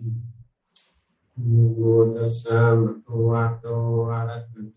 นะโมตัสสะภะคะวะโตอะระหะโ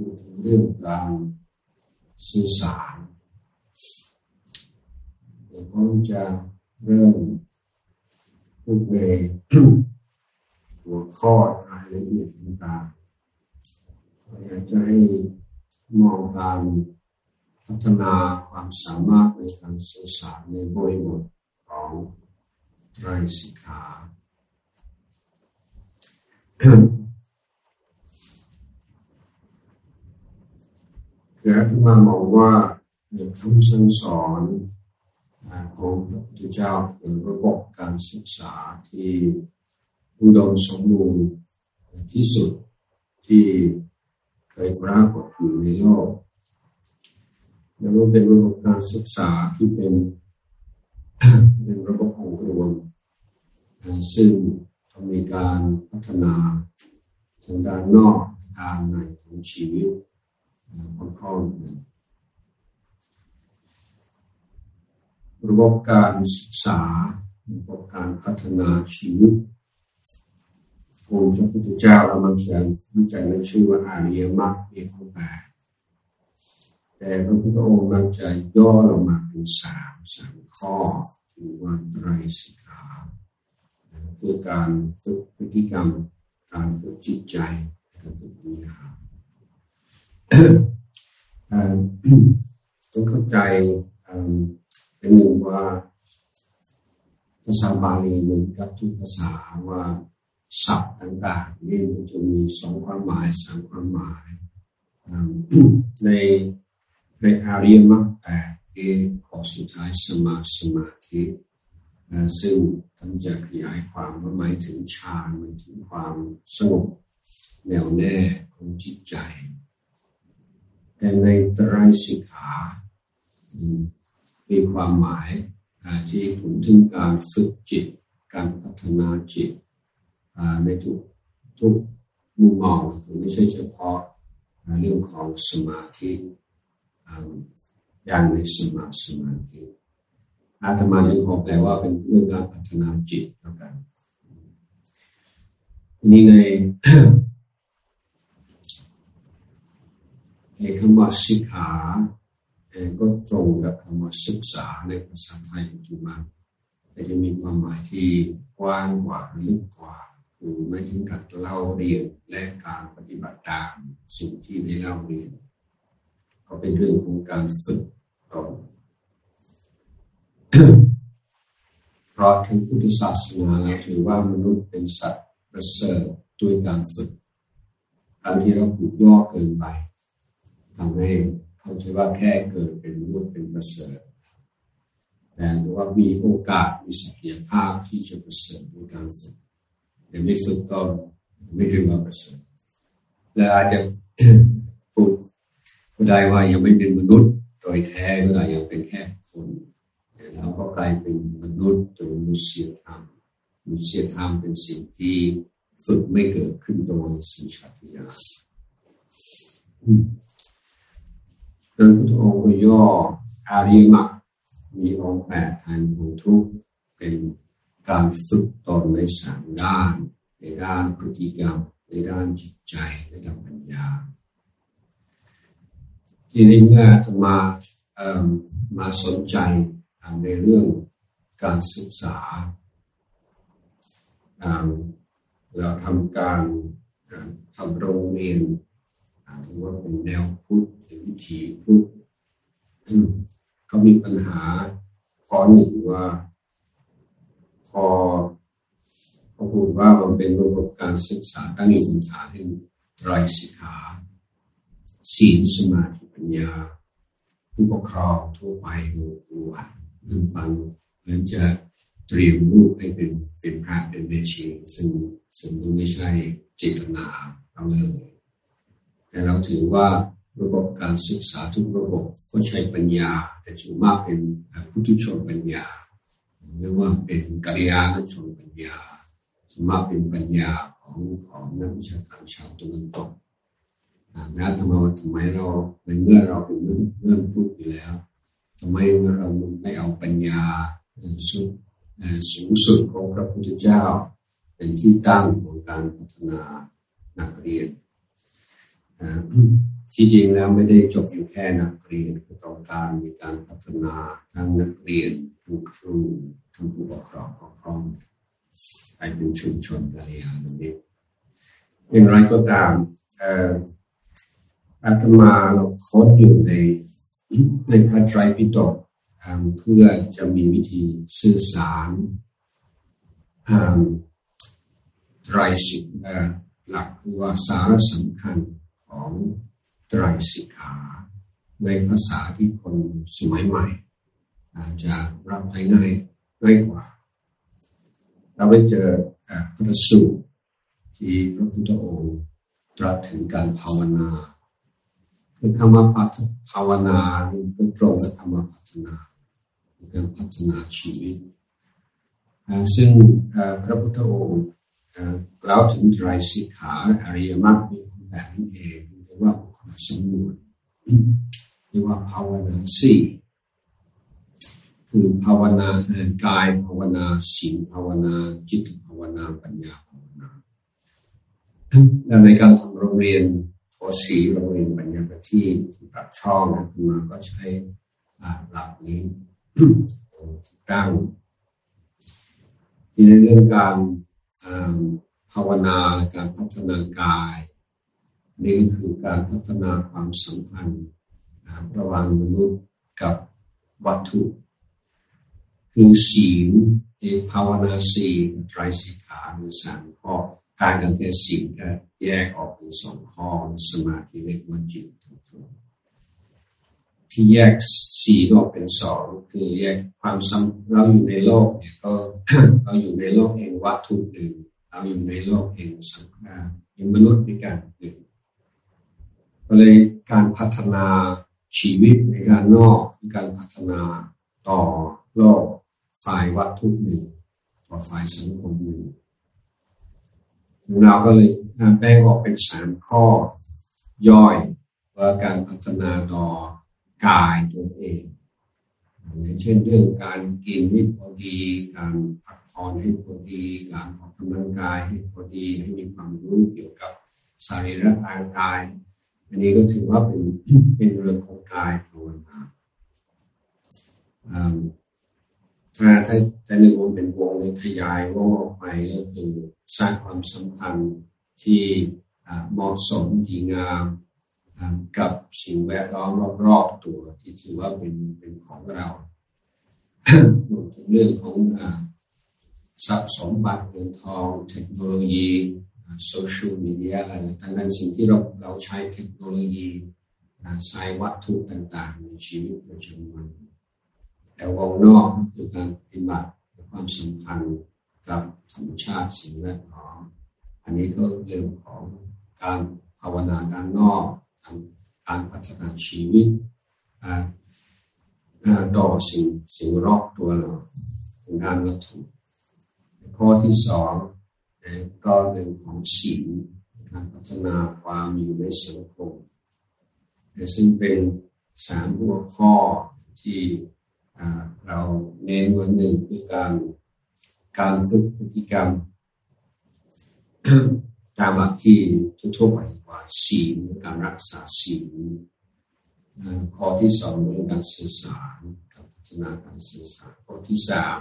พูดถึงเรื่องการสื่อสารเดี๋ยวผมจะเริ่มพูดในหัวข้อรายละเอียดต่างๆอยากจะให้มองการพัฒนาความสามารถในการสื่อสารในบริบทของไตรสิกขา คืออาตมามองว่าในคำสั่งสอนของพระพุทธเจ้าเป็นระบบการศึกษาที่อุดมสมบูรณ์ที่สุดที่เคยปรากฏอยู่ในโลกแล้วก็เป็นระบบการศึกษาที่เป็นเป็นระบบองค์รวมซึ่งมีการพัฒนาทางด้านนอกด้านในของชีวิต พร้อมๆกันระบบการศึกษาระบบการพัฒนาชีวิตองค์พระพุทธเจ้าเรามักจะรู้จักในชื่อว่าอาริยมรรคมีองค์แปดแต่พระพุทธองค์มักจะย่อลงมาเป็นสามสามข้อคือว่าไตรสิกขาเพื่อการฝึกพฤติกรรม การฝึกจิตใจการฝึกปัญญา ต้องเข้าใจอันหนึ่งว่าภาษาบาลีเหมือนกับทุกภาษาว่าศัพท์ต่างๆนี่มันจะมีสองความหมายสามความหมาย ในในอาริยมรรคแปดคือข้อสุดท้ายสมาสมาธิซึ่งท่านจะขยายความว่าหมายถึงฌานหมายถึงความสงบแน่วแน่ของจิตใจ แต่ในไตรสิกขามีความหมายที่ถึงถึงการฝึกจิต การพัฒนาจิตในทุกทุกมุมมองไม่ใช่เฉพาะเรื่องของสมาธิอย่างในสมาสมาธิอาตมาเองขอแปลว่าเป็นเรื่องการพัฒนาจิตแล้วกันนี่ใน ในคำว่าสิกขาก็ตรงกับคำว่าศึกษาในภาษาไทยปัจจุบันแต่จะมีความหมายที่กว้างกว่าลึกกว่า คือไม่ถึงกับเล่าเรียนและการปฏิบัติตามสิ่งที่ได้เล่าเรียน ก็เป็นเรื่องของการฝึกตนเพราะถึงพุทธศาสนาแล้วถือว่ามนุษย์เป็นสัตว์ประเสริฐด้วยการฝึกการที่เราผูกย่อเกินไป ทำให้เขาใช้ว่าแค่เกิดเป็นมนุษย์เป็นประเสริฐแต่ว่ามีโอกาสมีศักยภาพที่จะประเสริฐด้วยการฝึกแต่ไม่ฝึกก็ไม่ถึงว่าประเสริฐและอาจจะพูดก็ได้ว่ายังไม่เป็นมนุษย์โดยแท้ก็ได้ยังเป็นแค่คนแล้วก็กลายเป็นมนุษย์โดยมนุษยธรรมมนุษยธรรมเป็นสิ่งที่ฝึกไม่เกิดขึ้นโดยสัญชาตญาณ นั้นพุทธองค์ก็ย่ออาริมรรคมีองค์แปดทางของทุกเป็นการฝึกตนในสามด้าน ในด้านพฤติกรรม ในด้านจิตใจในด้านปัญญา ทีนี้เมื่อจะมามาสนใจในเรื่องการศึกษา เราทำการทำโรงเรียนถือว่าเป็นแนวพุทธ วิถีพุทธเขามีปัญหาข้อหนึ่งว่า พอเขาพูดว่ามันเป็นระบบการศึกษาตั้งอยู่บนฐานแห่งไตรสิกขาศีลสมาธิปัญญา ผู้ปกครองทั่วไปดูดูอ่านฟังเหมือนจะเตรียมลูกให้เป็นเป็นพระเป็นเมชีซึ่งซึ่งไม่ใช่เจตนาเราเลยแต่เราถือว่า ระบบการศึกษาทุกระบบก็ใช้ปัญญา แต่ส่วนมากเป็นพุทธชนปัญญาเรียกว่าเป็นกัลยาณชนปัญญาส่วนมากเป็นปัญญาของของนักวิชาการชาวตะวันตกนะทำไมว่าทำไมเราในเมื่อเราเป็นเรื่องเรื่องพูดอยู่แล้วทำไมเราไม่เอาปัญญาสุดสูงสุดของพระพุทธเจ้า เป็นที่ตั้งของการพัฒนานักเรียนนะ ที่จริงแล้วไม่ได้จบอยู่แค่นักเรียนก็ต้องการมีการพัฒนาทั้งนักเรียนทั้งครูทั้งผู้ปกครองพร้อมไปเป็นชุมชนกัลยาณมิตรอย่างไรก็ตามอาตมาเราค้ดอยู่ในในพระไตรปิฎกเพื่อจะมีวิธีสื่อสารไตรสิกหลักว่าสาระสำคัญของ ไตรสิกขาในภาษาที่คนสมัยใหม่ อาจจะรับได้ง่ายง่ายกว่า เราไปเจอพระสูตรที่พระพุทธองค์ตรัสถึงการภาวนาคือคำว่าภาวนานี่ก็ตรงกับคำว่าพัฒนาการพัฒนาชีวิต ซึ่งพระพุทธองค์กล่าวถึงไตรสิกขาอริยมรรคมีแบบนี้เองเรียกว่า สมบูรณ์เรียกว่าภาวนาสี่คือภาวนา กายภาวนาสิงภาวนาจิตภาวนาปัญญาภาวนาและในการทำโรงเรียนโทสีโรงเรียนปัญญาประทีที่ปรับช่องนะมาก็ใช้หลักนี้ตั้งในเรื่องการภาวนาการพัฒนากาย นี่คือการพัฒนาความสัมพันธ์ระหว่างมนุษย์กับวัตถุ คือศีลภาวนาศีลไตรสิกขาหรือสามข้อการกันแต่ศีลก็แยกออกเป็นสองข้อสมาธิเรียกว่าจิตที่แยกสีออกเป็นสองคือแยกความสัมเราอยู่ในโลกเนี่ยก็เราอยู่ในโลกเองวัตถุหนึ่งเราอยู่ในโลกเองสังขารเป็นมนุษย์ด้วยกันหนึ่ง ก็เลยการพัฒนาชีวิตในการนอกการพัฒนาต่อโลกฝ่ายวัตถุหนึ่งต่อฝ่ายสังคมหนึ่งเราก็เลยแบ่งออกเป็นสามข้อย่อยว่าการพัฒนาต่อกายตัวเองอย่างเช่นเรื่องการกินให้พอดี การพักผ่อนให้พอดี การออกกำลังกายให้พอดีให้มีความรู้เกี่ยวกับสรีระร่างกาย อันนี้ก็ถือว่าเป็นเป็นเรื่องของกายภาวนาถ้าถ้าถ้าในวงเป็นวงในขยายวงออกไปก็คือสร้างความสัมพันธ์ที่เหมาะสมดีงามกับสิ่งแวดล้อมรอบๆตัวที่ถือว่าเป็นเป็นของเรารวมถึงเรื่องของทรัพย์สมบัติเงินทอง เทคโนโลยี โซเชียลมีเดียอะไรทั้งนั้นสิ่งที่เราเราใช้เทคโนโลยีใช้วัตถุต่างๆ ในชีวิตประจำวันแต่วงนอกคือการปฏิบัติความสัมพันธ์กับธรรมชาติสิ่งแวดล้อมอันนี้ก็เรื่องของการภาวนาด้านนอกการพัฒนาชีวิตต่อสิ่งสิ่งรอบตัวเราทางด้านวัตถุข้อที่สอง ก็เรื่องของศีลการพัฒนาความอยู่ในสังคมซึ่งเป็นสามหัวข้อที่เราเน้นวันหนึ่งคือการการฝึกพฤติกรรม ตามหลักที่ทั่วไปว่าศีลการรักษาศีลข้อที่สองเรื่องการสื่อสารการพัฒนาการสื่อสารข้อที่สาม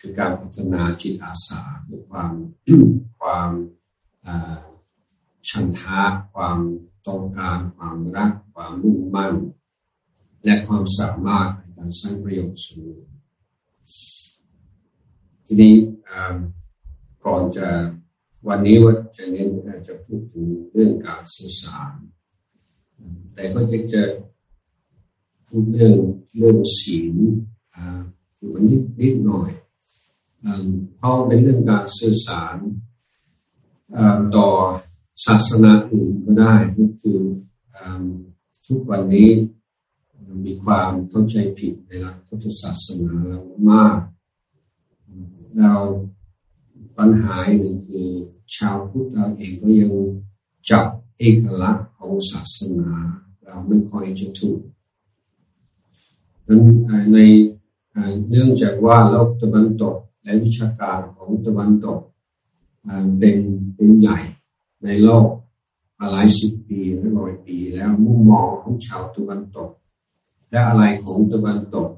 คือการพัฒนาจิตอาสาคือความความชันทาความต้องการความรัก ความมุ่งมั่น และความสามารถในการสร้างประโยชน์สูงทีนี้ก่อนจะวันนี้ว่าจะเน้นจะพูดถึงเรื่องการสื่อสาร แต่ก็จะจะพูดเรื่องเรื่องศีลอยู่นิดนิดหน่อย เพราะเป็นเรื่องการสื่อสารต่อศาสนาอื่นก็ได้ก็คือทุกวันนี้มีความเข้าใจผิดในหลักพุทธศาสนาเรามาก เราปัญหาหนึ่งคือชาวพุทธเราเองก็ยังจับเอกลักษณ์ของศาสนา เราไม่ค่อยจะถูกนั้นในเนื่องจากว่าโลกตะวันตก และวิชาการของตะวันตกเป็นเป็นใหญ่ในโลกมาหลายสิบปีหรือร้อยปีแล้วมุมมองของชาวตะวันตก และอะไรของตะวันตก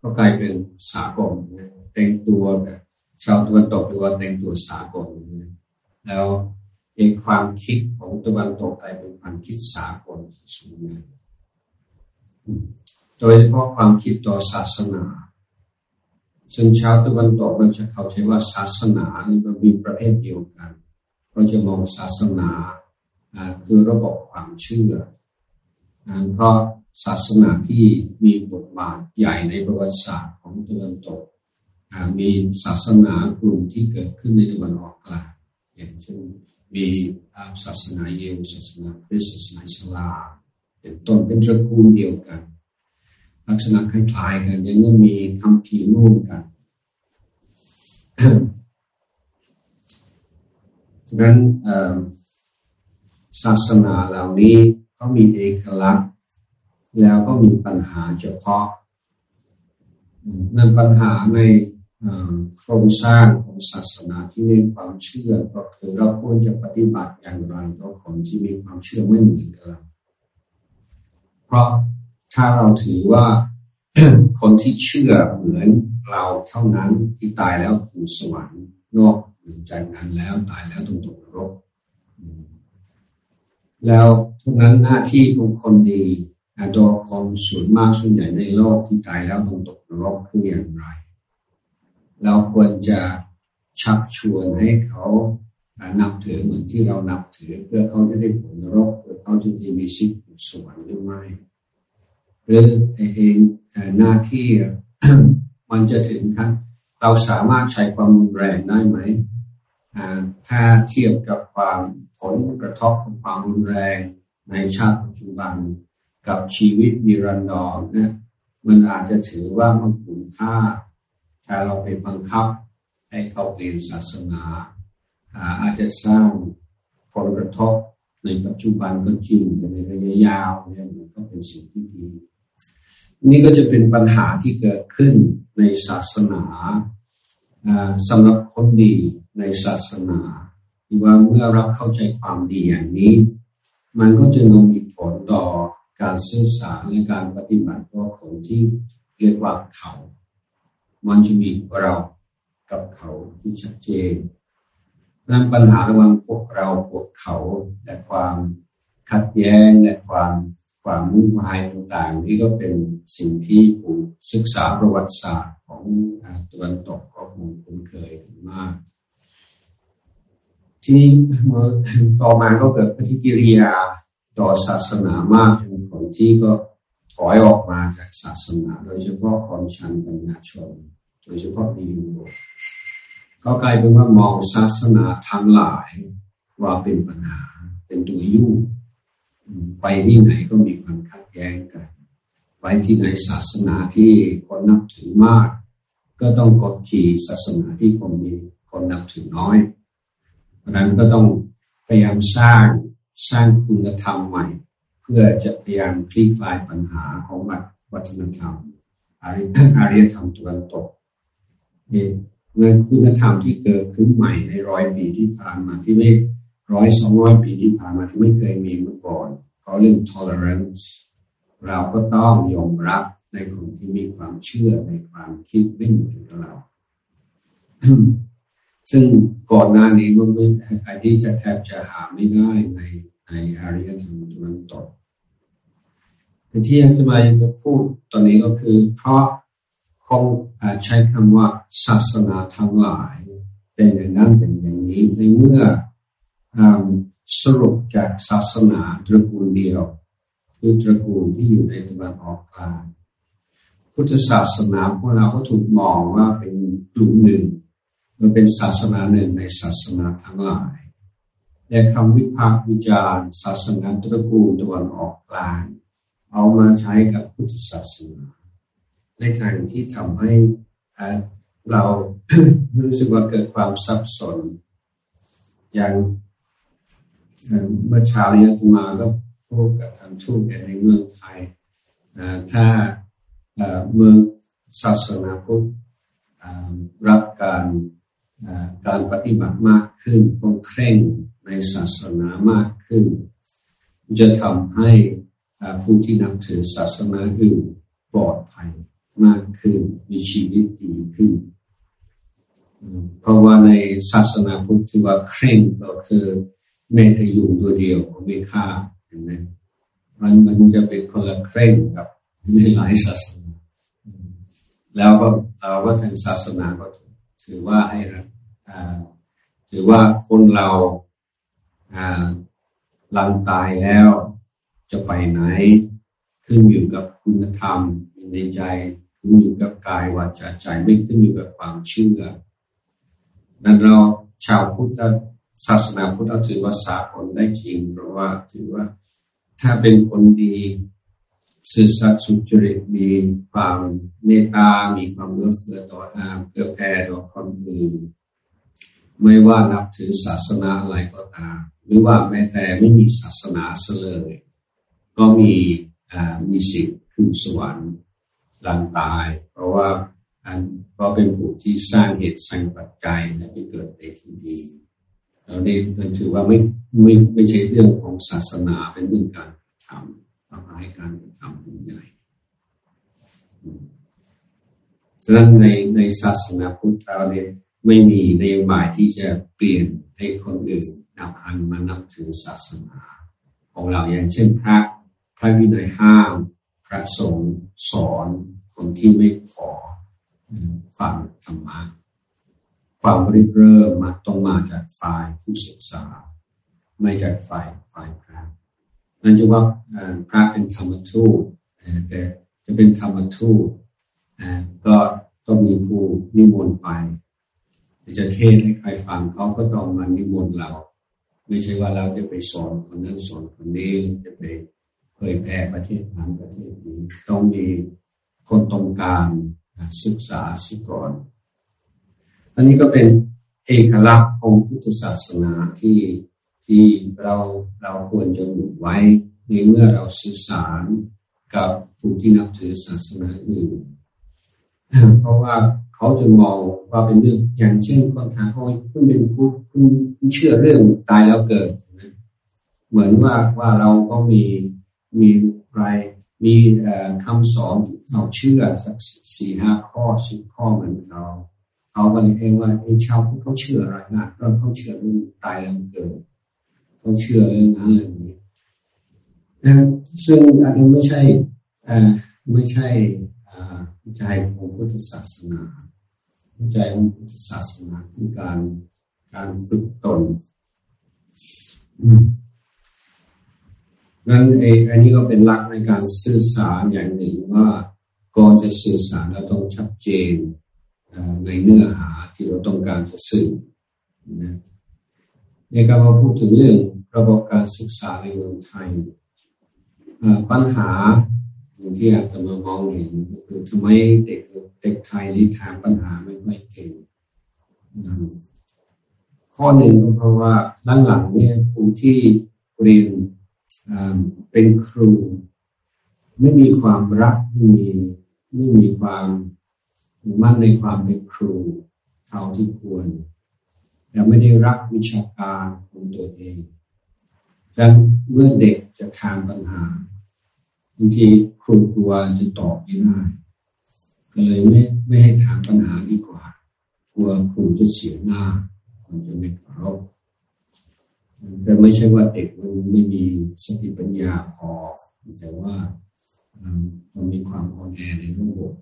ก็กลายเป็นสากลแต่งตัวแบบชาวตะวันตกหรือว่าแต่งตัวสากลแล้วเองความคิดของตะวันตกกลายเป็นความคิดสากลส่วนใหญ่โดยเฉพาะความคิดต่อศาสนา ซึ่งชาวตะวันตกมันจะเข้าใจว่าศาสนานี่มันมีประเภทเดียวกันเราจะมองศาสนาคือระบบความเชื่อเพราะศาสนาที่มีบทบาทใหญ่ในประวัติศาสตร์ของตะวันตกมีศาสนากลุ่มที่เกิดขึ้นในตะวันออกกลางอย่างเช่นมีศาสนาเยวศาสนาคริสต์ศาสนาอิสลามเป็นต้นเป็นตระกูลเดียวกัน ลักษณะคล้ายๆกัน ยังก็มีคำผีร่วมกันฉะนั้นศาสนาเหล่านี้ก็มีเอกลักษณ์ แล้วก็มีปัญหาเฉพาะนั่นปัญหาในโครงสร้างของศาสนาที่มีความเชื่อก็คือเราควรจะปฏิบัติอย่างไรต่อคนที่มีความเชื่อไม่เหมือนกันเพราะ ถ้าเราถือว่าคนที่เชื่อเหมือนเราเท่านั้นที่ตายแล้วถูกสวรรค์นอกจากนั้นแล้วตายแล้วต้องตกนรก แล้วทุกนั้นหน้าที่ของคนดีโดยคนส่วนมากส่วนใหญ่ในโลกที่ตายแล้วต้องตกนรกคืออย่างไร เราควรจะชักชวนให้เขานับถือเหมือนที่เรานับถือ เพื่อเขาจะได้ผลนรกเพื่อเขาจะได้มีชีวิตสวรรค์หรือไม่ หรือเองหน้าที่มันจะถึงขั้นเราสามารถใช้ความรุนแรงได้ไหมถ้าเทียบกับความผลกระทบของความรุนแรงในชาติปัจจุบันกับชีวิตมีรันดอรนะมันอาจจะถือว่ามันคุ้มค่าถ้าเราไปบังคับให้เขาเปลี่ยนศาสนา อาจจะสร้างผลกระทบในปัจจุบันก็จริงแต่ในระยะยาวเนี่ยมันก็เป็นสิ่งที่ดี นี่ก็จะเป็นปัญหาที่เกิดขึ้นในศาสนาสำหรับคนดีในศาสนาที่ว่าเมื่อเราเข้าใจความดีอย่างนี้ มันก็จะนมีผลต่อการสื่อสารและการปฏิบัติต่อคนที่เรียกว่าเขา มันจะมีเรากับเขาที่ชัดเจน นั้นปัญหาระหว่างพวกเราพวกเขาและความขัดแย้งและความ ความมุ่งหมายต่างๆ นี่ก็เป็นสิ่งที่ผู้ศึกษาประวัติศาสตร์ของตะวันตกก็คงคุ้นเคยมากที่เมื่อต่อมาก็เกิดปฏิกิริยาต่อศาสนามากจนคนที่ก็ถอยออกมาจากศาสนา โดยเฉพาะคนชั้นปัญญาชน โดยเฉพาะในยุโรปเขากลายเป็นว่ามองศาสนาทั้งหลายว่าเป็นปัญหาเป็นตัวยุ่ง ไปที่ไหนก็มีความขัดแย้งกัน ไปที่ไหนศาสนาที่คนนับถือมาก ก็ต้องกดขี่ศาสนาที่คนมีคนนับถือน้อย เพราะนั้นก็ต้องพยายามสร้างสร้างคุณธรรมใหม่ เพื่อจะพยายามคลี่คลายปัญหาของวัฒนธรรมอารยธรรมตะวันตกเงินคุณธรรมที่เกิดขึ้นใหม่ในร้อยปีที่ผ่านมาที่ไม่ ร้อยสองร้อยปีที่ผ่านมาที่ไม่เคยมีมาก่อนเขาเรื่อง tolerance เราก็ต้องยอมรับในคนที่มีความเชื่อในความคิดไม่เหมือนกับเรา ซึ่งก่อนหน้านี้มันไม่ไอ้ที่จะแทบจะหาไม่ได้ในในอารยธรรมตะวันตกแต่ที่อาจารย์จะพูดตอนนี้ก็คือ เพราะคงใช้คำว่าศาสนาทั้งหลาย เป็นอย่างนั้นเป็นอย่างนี้ในเมื่อ สรุปจากศาสนาตระกูลเดียวคือตระกูลที่อยู่ในตะวันออกกลางพุทธศาสนาพวกเราก็ถูกมองว่าเป็นกลุ่มหนึ่งมันเป็นศาสนาหนึ่งในศาสนาทั้งหลายและคำวิพากษ์วิจารณ์ศาสนาตระกูลตะวันออกกลางเอามาใช้กับพุทธศาสนา ในทางที่ทำให้เรารู้สึกว่าเกิดความสับสนอย่าง เมื่อเช้านี้มาก็พูดกับทางทูตในเมืองไทยถ้าเมืองศาสนาพุทธรับการการปฏิบัติมากขึ้นคงเคร่งในศาสนามากขึ้น จะทำให้ผู้ที่นับถือศาสนาอื่นปลอดภัยมากขึ้นมีชีวิตดีขึ้น เพราะว่าในศาสนาพุทธที่ว่าเคร่งก็คือ แม้แต่อยู่ตัวเดียวไม่ฆ่าเห็นไหมมันมันจะเป็นคนละเคร่งกับในหลายศาสนาแล้วก็เราก็ทางศาสนาก็ถือว่าให้ถือว่าคนเราหลังตายแล้วจะไปไหน ขึ้นอยู่กับคุณธรรมในใจขึ้นอยู่กับกายวาจาใจไม่ขึ้นอยู่กับความเชื่อนั้นเราชาวพุทธ ศาสนาพุทธถือว่าสากลได้จริง เพราะว่าถือว่าถ้าเป็นคนดีสื่อสัตย์สุจริตมีความเมตตา มีความเอื้อเฟื้อต่ออาเพื่อแผ่ต่อคนอื่นไม่ว่านับถือศาสนาอะไรก็ตาม หรือว่าแม้แต่ไม่มีศาสนาเลย ก็มีมีสิทธิ์ขึ้นสวรรค์หลังตาย เพราะว่าอันก็เป็นผู้ที่สร้างเหตุสร้างปัจจัยและไปเกิดในที่ดี เราได้ถือว่าไม่ไม่ไม่ใช่เรื่องของศาสนาเป็นเรื่องการทำทำให้การทำเป็นใหญ่ฉะนั้นในในศาสนาพุทธเราเนี่ยไม่มีนโยบายที่จะเปลี่ยนให้คนอื่นนับอันมานับถือศาสนา ของเราอย่างเช่นพระพระวินัยห้าม พระสงฆ์สอนคนที่ไม่ขอฟังธรรมะ ความริเริ่มมาต้องมาจากฝ่ายผู้ศึกษา ไม่จากฝ่ายฝ่ายพระนั่นจะว่าพระเป็นธรรมทูตแต่จะเป็นธรรมทูตก็ต้องมีผู้นิมนต์ไปจะเทศให้ใครฟังเขาก็ต้องมานิมนต์เรา ไม่ใช่ว่าเราจะไปสอนคนนั้นสอนคนนี้จะไปเผยแพร่ประเทศนั้นประเทศนี้ต้องมีคนตรงการศึกษาสิก่อน อันนี้ก็เป็นเอกลักษณ์ของพุทธศาสนาที่ที่เราเราควรจะหนุนไว้ในเมื่อเราสื่อสารกับผู้ที่นับถือศาสนาอื่นเพราะว่าเขาจะมองว่าเป็นเรื่องอย่างเช่นคนทางเขาคุณเป็นผู้คุณเชื่อเรื่องตายแล้วเกิดเหมือนว่าว่าเราก็มีมีไรมีคำสอนเราเชื่อสักสี่ห้าข้อสิบข้อเหมือนเรา เขาก็เลยเองว่าไอ้ชาวพุทธเขาเชื่ออะไรนะก็เขาเชื่อเรื่องตายแล้วเกิดเขาเชื่อเรื่องนั้นเรื่องนี้ซึ่งอันนี้ไม่ใช่ไม่ใช่ใจของพุทธศาสนาใจของพุทธศาสนาคือการการฝึกตนนั้นไอ้อันนี้ก็เป็นหลักในการสื่อสารอย่างหนึ่งว่าก่อนจะสื่อสารเราต้องชัดเจน ในเนื้อหาที่เราต้องการจะสื่อนะในการมาพูดถึงเรื่องระบบการศึกษาในเมืองไทยปัญหาอย่างที่อาจจะมามองเห็นคือทำไมเด็กเด็กไทยนี่ทางปัญหาไม่ค่อยเก่งข้อหนึ่งก็เพราะว่าหลังๆเนี่ยผู้ที่เรียนเป็นครู ไม่มีความรักไม่มีไม่มีความ มั่นในความเป็นครูเท่าที่ควรแต่ไม่ได้รักวิชาการของตัวเองดังเมื่อเด็กจะทางปัญหาบางทีครูกลัวจะตอบไม่ได้ก็เลยไม่ไม่ให้ถามปัญหาดีกว่า กลัวครูจะเสียหน้าคนจะไม่เคารพแต่ไม่ใช่ว่าเด็กมันไม่มีสติปัญญาพอแต่ว่ามันมีความอ่อนแอในระบบ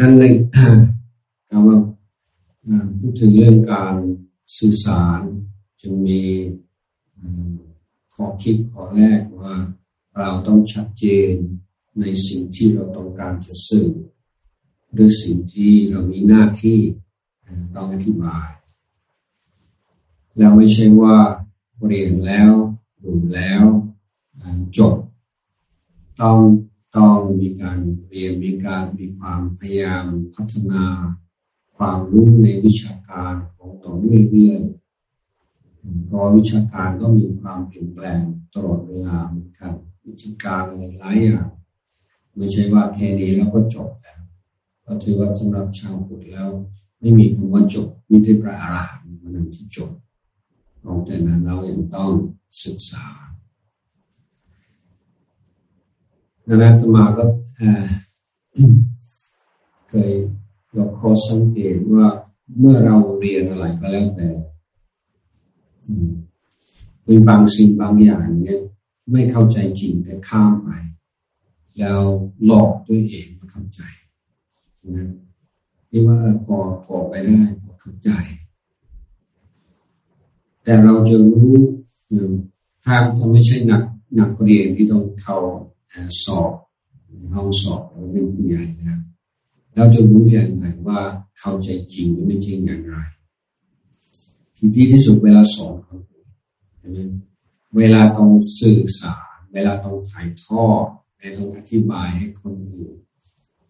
นั่นในการว่าพูดถึงเรื่องการสื่อสารจึงมีข้อคิดข้อแรกว่าเราต้องชัดเจนในสิ่งที่เราต้องการจะสื่อหรือสิ่งที่เรามีหน้าที่ต้องอธิบาย แล้วไม่ใช่ว่าเรียนแล้วดูแล้วจบต้อง ต้องมีการเรียนมีการมีความพยายามพัฒนา ความรู้ในวิชาการของต่อเรื่อยๆเพราะวิชาการก็มีความเปลี่ยนแปลงตลอดเวลาเหมือนกันวิธีการหลายอย่างไม่ใช่ว่าแค่นี้แล้วก็จบแล้วก็ถือว่าสำหรับชาวพุทธแล้ว ไม่มีคำว่าจบมีแต่พระอรหันต์นั้นที่จบนอกจากนั้นเรายังต้องศึกษา ดังนั้นตมาก็เคยเราขอสังเกตว่าเมื่อเราเรียนอะไรก็แล้วแต่มีบางสิ่งบางอย่างเนี่ยไม่เข้าใจจริงแต่ข้ามไป แล้วหลอกด้วเองมาเข้าใจนะนี่ว่าพอพอไปได้พอเข้าใจ แต่เราจะรู้ถ้าจะไม่ใช่นักนักเรียนที่ต้องเข้า สอบห้องสอบเราเป็นผู้ใหญ่นะเราจะรู้อย่างไรว่าเข้าใจจริงหรือไม่จริงอย่างไรที่ดีที่สุดเวลาสอนเขาเวลาต้องสื่อสาร เวลาต้องถ่ายทอดเวลาต้องอธิบายให้คนอื่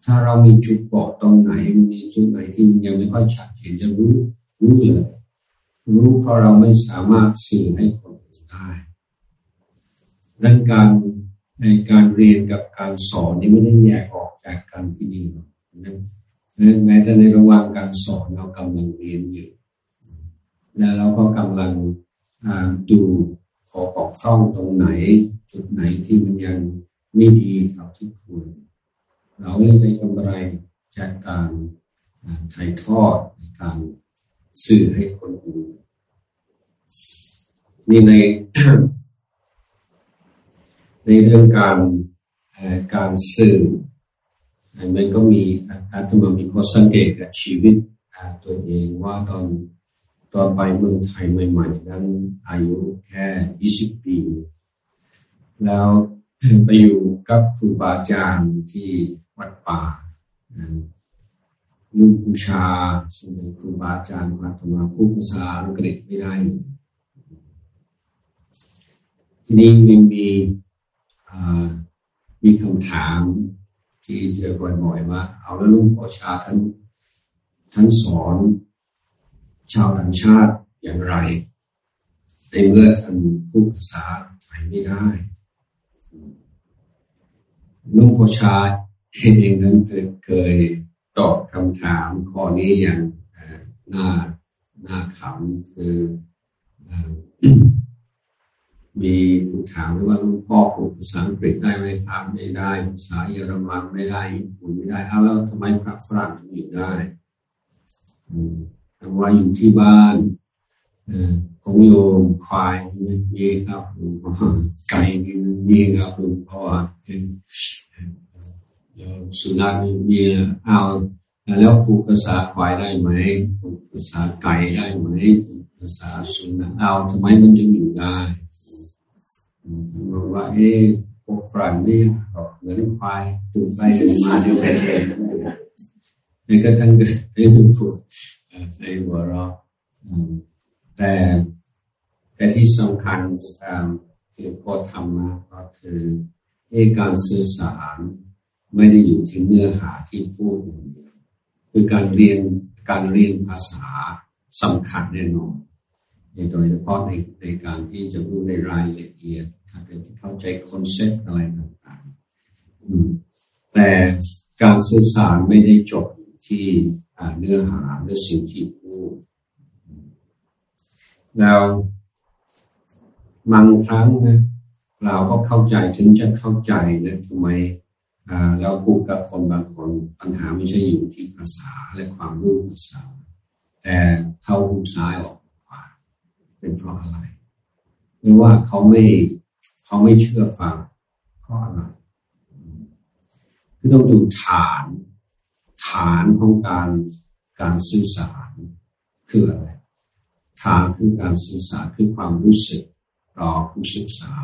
ถ้าเรามีจุดบอดตรงไหนมีจุดไหนที่ยังไม่ค่อยชัดเจนจะรู้รู้เลยรู้เพราะเราไม่สามารถสื่อให้คนอื่นได้ดังการ ในการเรียนกับการสอนนี่ไม่ได้แยกออกจากกันที่นี่หรอกนะแม้แต่ในระหว่างการสอนเรากำลังเรียนอยู่ แล้วเราก็กำลังดูขอปกพร่องตรงไหน จุดไหนที่มันยังไม่ดีเท่าที่ควรเราไม่ได้กำไรจากการถ่ายทอดในการสื่อให้คนอื่นมีใน ในเรื่องการการสื่อมันก็มีอาตมามีข้อสังเกตกับชีวิตตัวเองว่าตอนตอนไปเมืองไทยใหม่ๆนั้นอายุแค่ 20 ปี แล้วไปอยู่กับครูบาอาจารย์ที่วัดป่าลุงปูชาซึ่งเป็นครูบาอาจารย์มาตมาพูดภาษาอังกฤษไม่ได้ ทีนี้ยังมี มีคำถามที่เจอบ่อยๆว่าเอาแล้วลุงปูชาท่านท่านสอนชาวต่างชาติอย่างไรในเมื่อท่านพูดภาษาไทยไม่ได้ลุงโพชาเองนั้นเคยตอบคำถามข้อนี้อย่างน่าน่าขำคือ มีผู้ถามว่าลุงพ่อพูดภาษาอังกฤษได้ไหมครับไม่ได้ภาษาเยอรมันไม่ได้ญี่ปุ่นไม่ได้เอาแล้วทำไมพระฝรั่งถึงอยู่ได้ว่าอยู่ที่บ้านของโยมควายมีครับไก่มีครับเพราะว่าสุนัขมีเอาแล้วผูกภาษาควายได้ไหมผูกภาษาไก่ได้ไหมภาษาสุนัขเอาทำไมมันจึงอยู่ได้ บอกว่าเอ๊ะพวกฝรั่งนี่เหมือนควายตื่นไปตื่นมาเดี๋ยวไปเองนี่ก็ทั้งเป็นผูกในหัวเราแต่แต่ที่สำคัญคือพอทำมาก็คือการสื่อสารไม่ได้อยู่ที่เนื้อหาที่พูดอย่างเดียวคือการเรียนการเรียนภาษาสำคัญแน่นอน โดยเฉพาะในในการที่จะรู้ในรายละเอียดการที่เข้าใจคอนเซ็ปต์อะไรต่างๆแต่การสื่อสารไม่ได้จบที่เนื้อหาหรือสิ่งที่พูดแล้วบางครั้งนะเราก็เข้าใจถึงจะเข้าใจนะทำไมแล้วพูดกับคนบางคนปัญหาไม่ใช่อยู่ที่ภาษาและความรู้ภาษา แต่เขาหูซ้ายออก เป็นเพราะอะไรหรือว่าเขาไม่เขาไม่เชื่อฟังเพราะอะไรคือต้องดูฐาน ฐานของการการสื่อสารคืออะไรฐานคือการสื่อสารคือความรู้สึกต่อผู้ศึกษา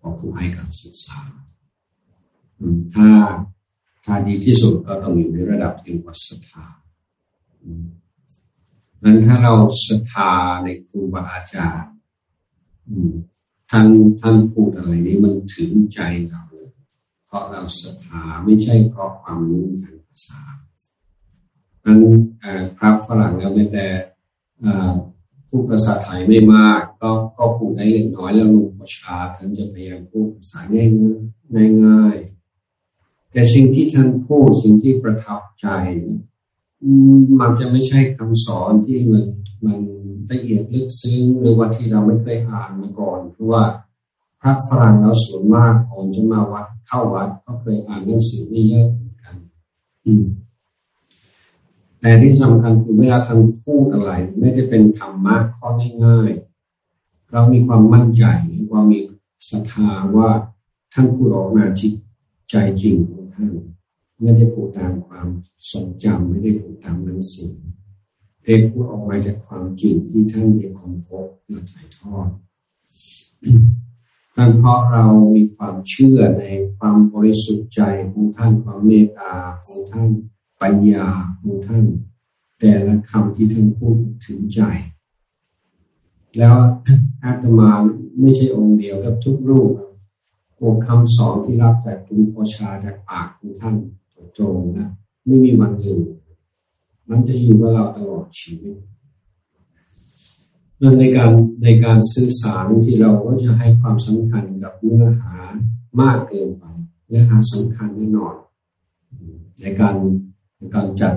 ต่อผู้ให้การศึกษาถ้าถ้าดีที่สุดก็ต้องอยู่ในระดับที่ว่าศรัทธา นั้นถ้าเราศรัทธาในครูบาอาจารย์ท่านท่านพูดอะไรนี้มันถึงใจเราเพราะเราศรัทธาไม่ใช่เพราะความรู้ทางภาษานั้นพระฝรั่งแล้วไม่แต่พูดภาษาไทยไม่มาก ก็ก็พูดได้เล็กน้อยแล้วลงประชาท่านจะพยายามพูดภาษาง่ายง่ายแต่สิ่งที่ท่านพูดสิ่งที่ประทับใจ มันจะไม่ใช่คำสอนที่มันมันละเอียดลึกซึ้งหรือว่าที่เราไม่เคยอ่านมาก่อนเพราะว่าพระฝรั่งเราส่วนมากก่อนจะมาวัดเข้าวัดก็เคยอ่านหนังสือนี่เยอะเหมือนกันแต่ที่สำคัญคือเวลาท่านพูดอะไร ไม่ได้เป็นธรรมะข้อง่ายๆเรามีความมั่นใจว่ามีศรัทธาว่าท่านพูดออกมาจิตใจจริงของท่าน ไม่ได้พูดตามความทรงจำไม่ได้พูดตามหนังสือเด็พูดออกมาจากความจริงที่ท่านได้ค้นพบและถ่ายทอดนั่นเพราะเรามีความเชื่อในความบริสุทธิ์ใจของท่านความเมตตาของท่านปัญญาของท่าน แต่ละคำที่ท่านพูดถึงใจ แล้วอาตมาไม่ใช่องค์เดียวกับทุกรูปอ้คำสอนที่รับจากหลวงพ่อชาจากปากของท่าน ตรงนะไม่มีวันอยู่ มันจะอยู่กับเราตลอดชีวิตนั่นในการในการสื่อสารที่เราก็จะให้ความสำคัญกับเนื้อหามากเกินไปเนื้อหาสำคัญแน่นอนในการในการจัด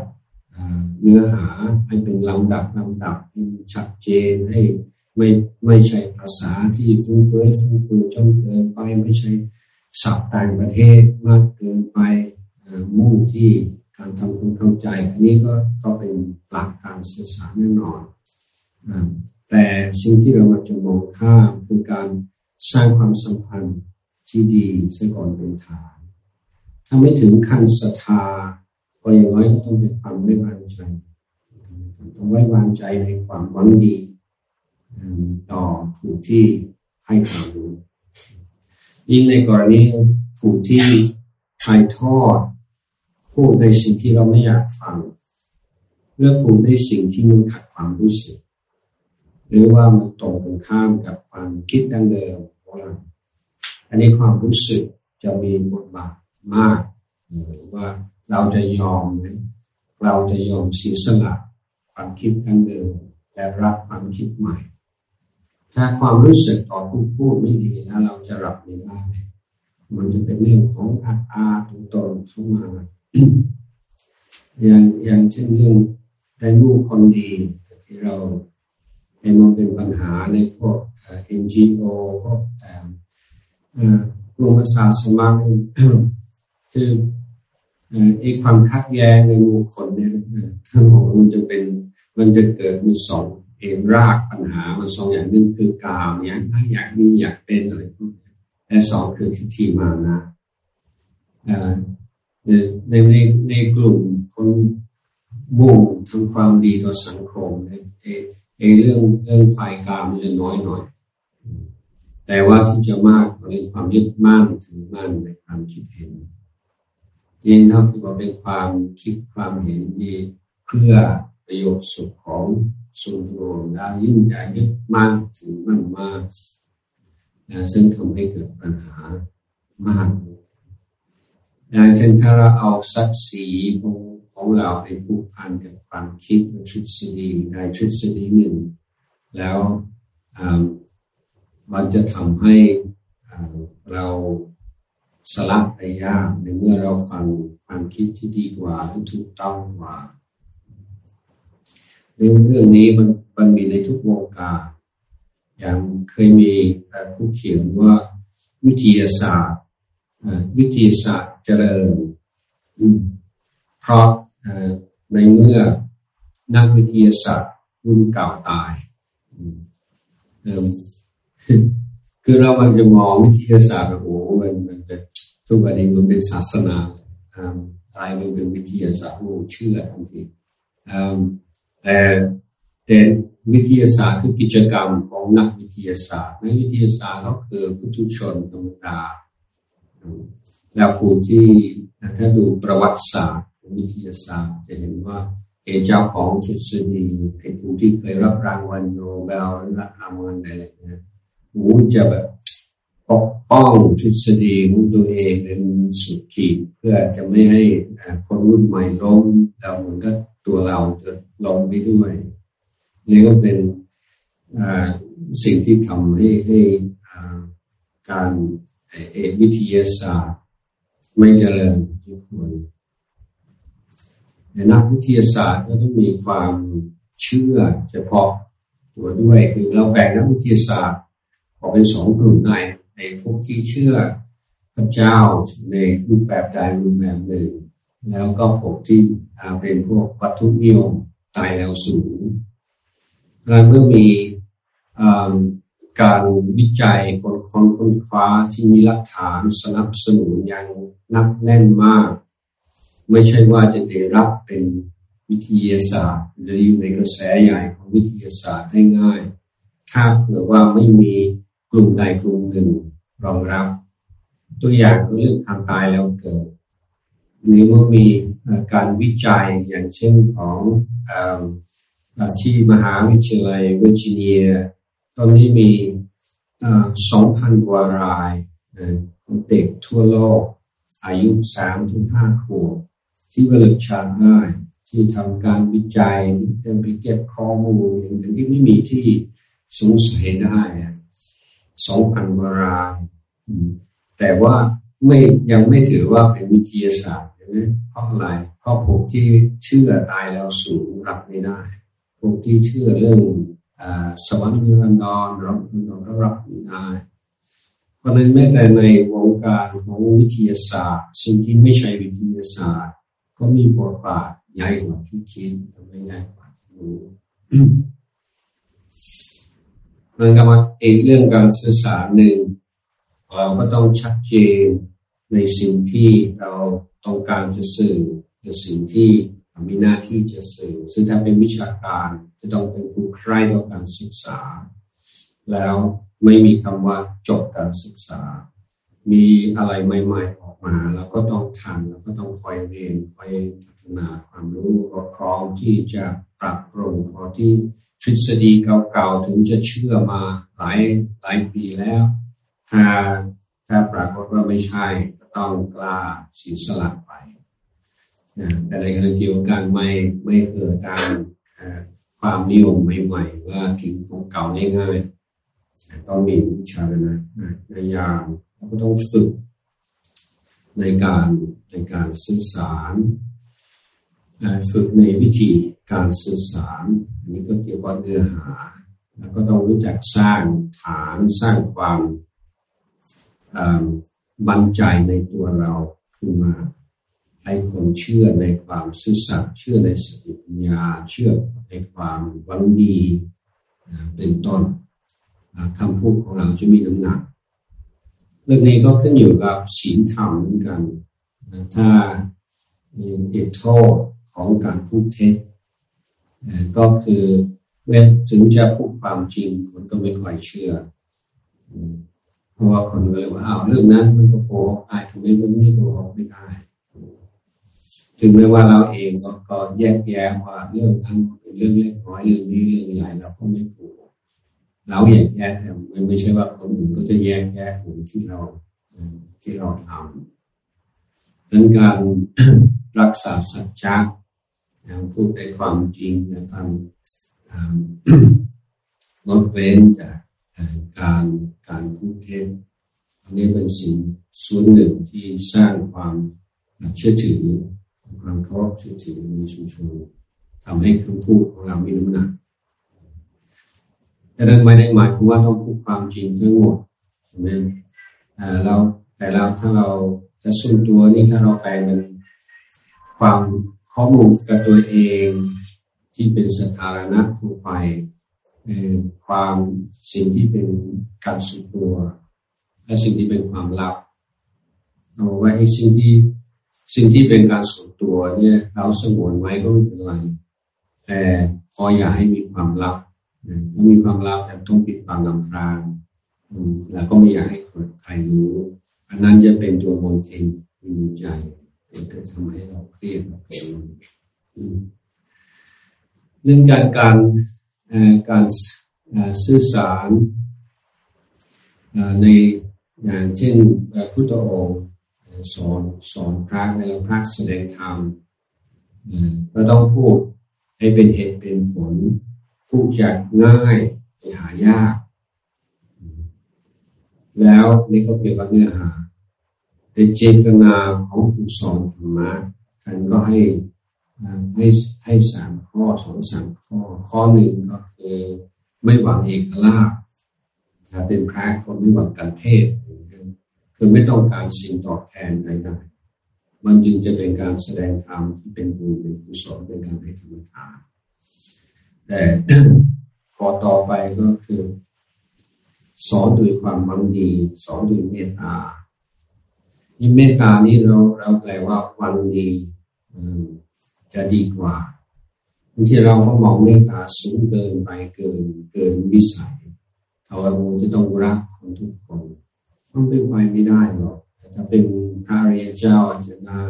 เนื้อหาให้เป็นลำดับลำดับให้ชัดเจนให้ไม่ไม่ใช่ภาษาที่ฟุ้งเฟ้อฟุ้งเฟ้อจนเกินไปไม่ใช่ศัพท์ต่างประเทศมากเกินไป มุ่งที่การทำความเข้าใจอันนี้ก็ก็เป็นหลักการสื่อสารแน่นอน แต่สิ่งที่เรามาจะมองข้ามคือการสร้างความสัมพันธ์ที่ดีซะก่อนเป็นฐานถ้าไม่ถึงขั้นศรัทธาก็อย่างน้อยก็ต้องเป็นความไว้วางใจต้องไว้วางใจในความหวังดีต่อผู้ที่ให้ความรู้ยิ่งในกรณีผู้ที่ถ่ายทอด พูดในสิ่งที่เราไม่อยากฟังเลือกพูดในสิ่งที่มันขัดความรู้สึก หรือว่ามันตรงกันข้ามกับความคิดดังเดิมของเราอันนี้ความรู้สึกจะมีบทบาทมากหรือว่าเราจะยอมไหมเราจะยอมเสียสละความคิดดังเดิมและรับความคิดใหม่ ถ้าความรู้สึกต่อผู้พูดไม่ดีแล้วเราจะรับไม่ได้มันจะเป็นเรื่องของอาอาตัวตนเข้ามา อย่างอย่างเช่นเรื่องได้ลูกคนดีที่เราเห็นมันเป็นปัญหาในพวกเอ็นจีโอพวกกลุ่มศาสนาคือไอ้ความคัดแย้งในหมู่คนเนี่ยทั้งหมดมันจะเป็นมันจะเกิดมีสองเองรากปัญหามันสองอย่างนึงคือกามอย่างอยากมีอยากเป็นอะไรพวกนี้และสองคือทิฏฐิมานะ ในในในกลุ่มคนมุ่งทำความดีต่อสังคมเอเรื่องเรื่องฝ่ายกามมันจะน้อยหน่อย แต่ว่าที่จะมากเป็นความยึดมั่นถึงมั่นในความคิดเห็นยิ่งเท่าที่ว่าเป็นความคิดความเห็นดีเพื่อประโยชน์สุขของส่วนรวมแล้วยิ่งจะยึดมั่นถึงมั่นมากซึ่งทำให้เกิดปัญหามาก อย่างเช่นถ้าเราเอาสักสีของของเราไปผูกพันกับความคิดในทฤษฎีในทฤษฎีหนึ่ง แล้วมันจะทำให้เราสลับไปยากในเมื่อเราฟังความคิดที่ดีกว่าที่ถูกต้องกว่าเรื่องเรื่องนี้มันมันมีในทุกวงการอย่างเคยมีผู้เขียนว่าวิทยาศาสตร์วิทยาศาสตร์ เจริญ เพราะในเมื่อนักวิทยาศาสตร์รุ่นเก่าตายคือเรามันจะมองวิทยาศาสตร์โอ้โหมันมันเป็นทุกวันนี้มันเป็นศาสนาอะไรมันเป็นวิทยาศาสตร์โอ้เชื่อทันทีแต่แต่วิทยาศาสตร์คือกิจกรรมของนักวิทยาศาสตร์นักวิทยาศาสตร์ก็คือผู้ทุชนธรรมดา แล้วผู้ที่ถ้าดูประวัติศาสตร์วิทยาศาสตร์ จะเห็นว่าเจ้าของทฤษฎีไอ้ผู้ที่เคยรับรางวัลโนเบลรับรางวัลอะไรเนี่ยหูจะแบบปกป้องทฤษฎีของตัวเองเป็นสุดขีดเพื่อจะไม่ให้คนรุ่นใหม่ล้มแล้วเหมือนก็ตัวเราจะล้มไปด้วยนี่ก็เป็นสิ่งที่ทำให้ให้การวิทยาศาสตร์ ไม่เจริญทุกคนในนักวิทยาศาสตร์ก็ต้องมีความเชื่อเฉพาะตัวด้วยคือเราแบ่งนักวิทยาศาสตร์ออกเป็นสองกลุ่มในในพวกที่เชื่อพระเจ้าในรูปแบบใดรูปแบบหนึ่ง แล้วก็พวกที่เป็นพวกวัตถุนิยมตายแล้วสูงแล้วเมื่อมี การวิจัยคนคนค้นคว้าที่มีหลักฐานสนับสนุนอย่างนักแน่นมาก ไม่ใช่ว่าจะได้รับเป็นวิทยาศาสตร์ หรืออยู่ในกระแสใหญ่ของวิทยาศาสตร์ได้ง่าย ถ้าเผื่อว่าไม่มีกลุ่มใดกลุ่มหนึ่งรองรับ ตัวอย่างเรื่องทางตายแล้วเกิดนี้เมื่อมีการวิจัยอย่างเช่นของที่มหาวิทยาลัยเวอร์จิเนีย ตอนนี้มีสองพันกว่ารายเด็กทั่วโลก อายุสามถึงห้าขวบที่เวลชาง่าย ที่ทำการวิจัยที่ไปเก็บข้อมูลอย่างที่ไม่มีที่สงสัยได้สองพันกว่าราย แต่ว่าไม่ยังไม่ถือว่าเป็นวิทยาศาสตร์ใช่ไหมเพราะอะไรเพราะพวกที่เชื่อตายแล้วสูงรับไม่ได้พวกที่เชื่อเรื่อง สวรรค์นิรันดรรับนิรันดรก็รับไม่ได้เพราะนั้นแม้แต่ในวงการของวิทยาศาสตร์ สิ่งที่ไม่ใช่วิทยาศาสตร์ ก็มีบทบาทใหญ่กว่าที่คิดไม่ใหญ่กว่าที่รู้มันก็มาเองเรื่องการสื่อสารหนึ่งเราก็ต้องชัดเจนในสิ่งที่เราต้องการจะสื่อในสิ่งที่ มีหน้าที่จะสื่อ ซึ่งถ้าเป็นวิชาการจะต้องเป็นผู้ใคร่ต่อการศึกษา แล้วไม่มีคำว่าจบการศึกษา มีอะไรใหม่ๆออกมาเราก็ต้องทันเราก็ต้องคอยเรียนคอยพัฒนาความรู้เราพร้อมที่จะปรับปรุงพอที่ทฤษฎีเก่าๆถึงจะเชื่อมาหลายหลายปีแล้ว ถ้าถ้าปรากฏว่าไม่ใช่ก็ต้องกล้าสีสละ อะไรกันเกี่ยวกันไม่ไม่เกิดตามความนิยมใหม่ๆว่าทิ้งของเก่าง่ายๆต้องมีวิชานะในยามก็ต้องฝึกในการในการสื่อสารฝึกในวิธีการสื่อสารอันนี้ก็เกี่ยวกับเนื้อหา แล้วก็ต้องรู้จักสร้างฐานสร้างความบันใจในตัวเราขึ้นมา ให้คนเชื่อในความซื่อสัตย์เชื่อในสติปัญญาเชื่อในความหวังดีเป็นต้นคำพูดของเราจะมีน้ำหนักเรื่องนี้ก็ขึ้นอยู่กับศีลธรรมเหมือนกันถ้าเหตุโทษของการพูดเท็จก็คือเมื่อถึงจะพูดความจริงคนก็ไม่ค่อยเชื่อ เพราะว่าคนเลยว่าอ้าวเรื่องนั้นมันก็โกหกได้ทำไมเรื่องนี้โกหกไม่ได้ ถึงแม้ว่าเราเองก็แยกแยะว่าเรื่องนั้นเป็นเรื่องเล็กน้อยเรื่องนี้เรื่องใหญ่เราก็ไม่ถูกเราแยกแยะแต่มันไม่ใช่ว่าคนอื่นก็จะแยกแยะเหมือนที่เราที่เราทำดังการรักษาสัจจะพูดในความจริงนะทำลดเว้นจากการการพูดเท็จอันนี้เป็นสิ่งส่วนหนึ่งที่สร้างความเชื่อถือ ความเคารพเชื่อถือในชุมชนทำให้คำพูดของเรามีน้ำหนักแต่นั้นไม่ได้หมายความว่าต้องพูดความจริงทั้งหมดใช่ไหมเราแต่เราถ้าเราจะสุ่มตัวนี่ถ้าเราแปลเป็นความข้อมูลกับตัวเองที่เป็นสถานะทั่วไปความสิ่งที่เป็นการสุดตัว และสิ่งที่เป็นความลับเอาไว้สิ่งที่สิ่งที่เป็นการส่วน ตัวเนี่ยเราสงวนไว้ก็ไม่เป็นไรแต่พออย่าให้มีความลับถ้ามีความลับแต่ต้องปิดบังลำพรางแล้วก็ไม่อยากให้คนใครรู้ อันนั้นจะเป็นตัวมนทินในใจเป็นตัวทำให้เราเครียดเราเกิดเรื่องการการการสื่อสารในอย่างเช่นพุทธองค์ สอนสอนพระในพระแสดงธรรมก็ต้องพูดให้เป็นเหตุเป็นผล พูดจากง่ายไปหายาก แล้วนี่ก็เกี่ยวกับเนื้อหา แต่เจตนาของผู้สอนธรรมะท่านก็ให้ให้ให้สามข้อสองสามข้อ ข้อหนึ่งก็คือไม่หวังเอกลาภถ้าเป็นพระก็ไม่หวังการเทศ คือไม่ต้องการสิ่งตอบแทนใดๆมันจึงจะเป็นการแสดงธรรมที่เป็นบุญเป็นกุศลเป็นการให้ธรรมทานแต่ข้อต่อไปก็คือ สอนด้วยความมังดีสอนด้วยเมตตาที่เมตตานี้เราเราแปลว่าวันดีจะดีกว่าบางทีเราก็มองเมตตาสูงเกินไปเกินเกินวิสัยเราจะต้องรักคนทุกคน มันเป็นไปไม่ได้หรอกถ้าเป็นพระเรียเจ้าอาจจะได้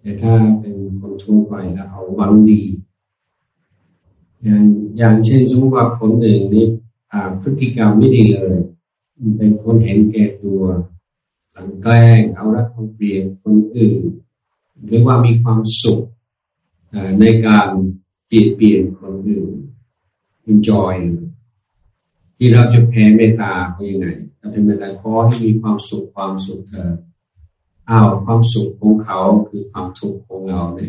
แต่ถ้าเป็นคนทั่วไปแล้วเอาหวังดี อย่างอย่างเช่นสมมติว่าคนหนึ่งนี่พฤติกรรมไม่ดีเลย เป็นคนเห็นแก่ตัวกันแกล้งเอารัดเอาเปรียบคนอื่นหรือว่ามีความสุขในการเปลี่ยนเปลี่ยนคนอื่น enjoy ที่เราจะแผ่เมตตาเขายังไง เราเป็นเมตตาขอให้มีความสุขความสุขเธออ้าวความสุขของเขาคือความทุกข์ของเราเนี่ย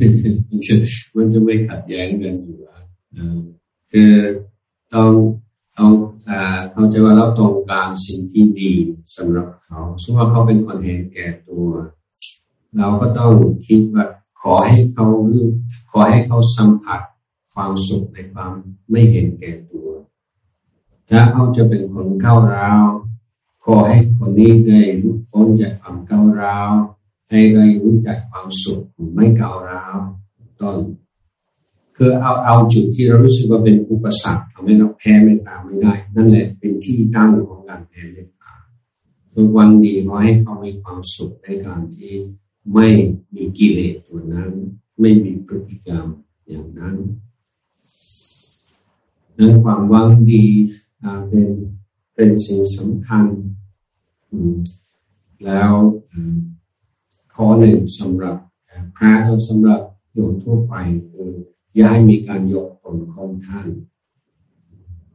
มันจะไม่ขัดแย้งกันอยู่คือต้องต้องเขาจะว่าเราต้องการสิ่งที่ดีสำหรับเขาสมมติว่าเขาเป็นคนเห็นแก่ตัว เราก็ต้องคิดว่าขอให้เขารู้ขอให้เขาสัมผัสความสุขในความไม่เห็นแก่ตัว ถ้าเขาจะเป็นคนเข้าร้าว ขอให้คนนี้ได้รู้พ้นจากความก้าวร้าว ให้ได้รู้จักความสุขไม่ก้าวร้าวต้นคือเอาเอาจุดที่เรารู้สึกว่าเป็นอุปสรรคทำให้เราแพ้เมตตาไม่ได้ นั่นแหละเป็นที่ตั้งของการแพ้เมตตาคือวันดีขอให้เขามีความสุขในการที่ไม่มีกิเลสตัวนั้น ไม่มีพฤติกรรมอย่างนั้นนั้นความหวังดีเป็นเป็นสิ่งสำคัญ แล้วข้อหนึ่งสำหรับพระและสำหรับโยมทั่วไปคืออย่าให้มีการยกตนของท่าน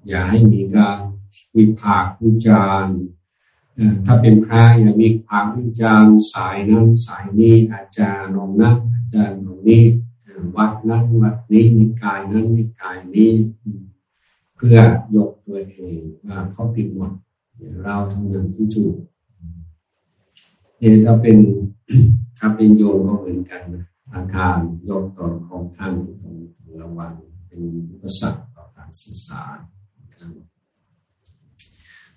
อย่าให้มีการวิพากษ์วิจารณ์ถ้าเป็นพระอย่ามีความวิจารณ์สายนั้นสายนี้อาจารย์นองนั้นอาจารย์นองนี้วัดนั้นวัดนี้นิกายนั้นนิกายนี้ เพื่อยกตัวเองว่าเขาผิดหมด เราทำงานที่ถูกเนี่ยถ้าเป็นถ้าเป็นโยมก็เหมือนกันนะอาการยกตนของท่านของระวังเป็นอุปสรรคต่อการสื่อสาร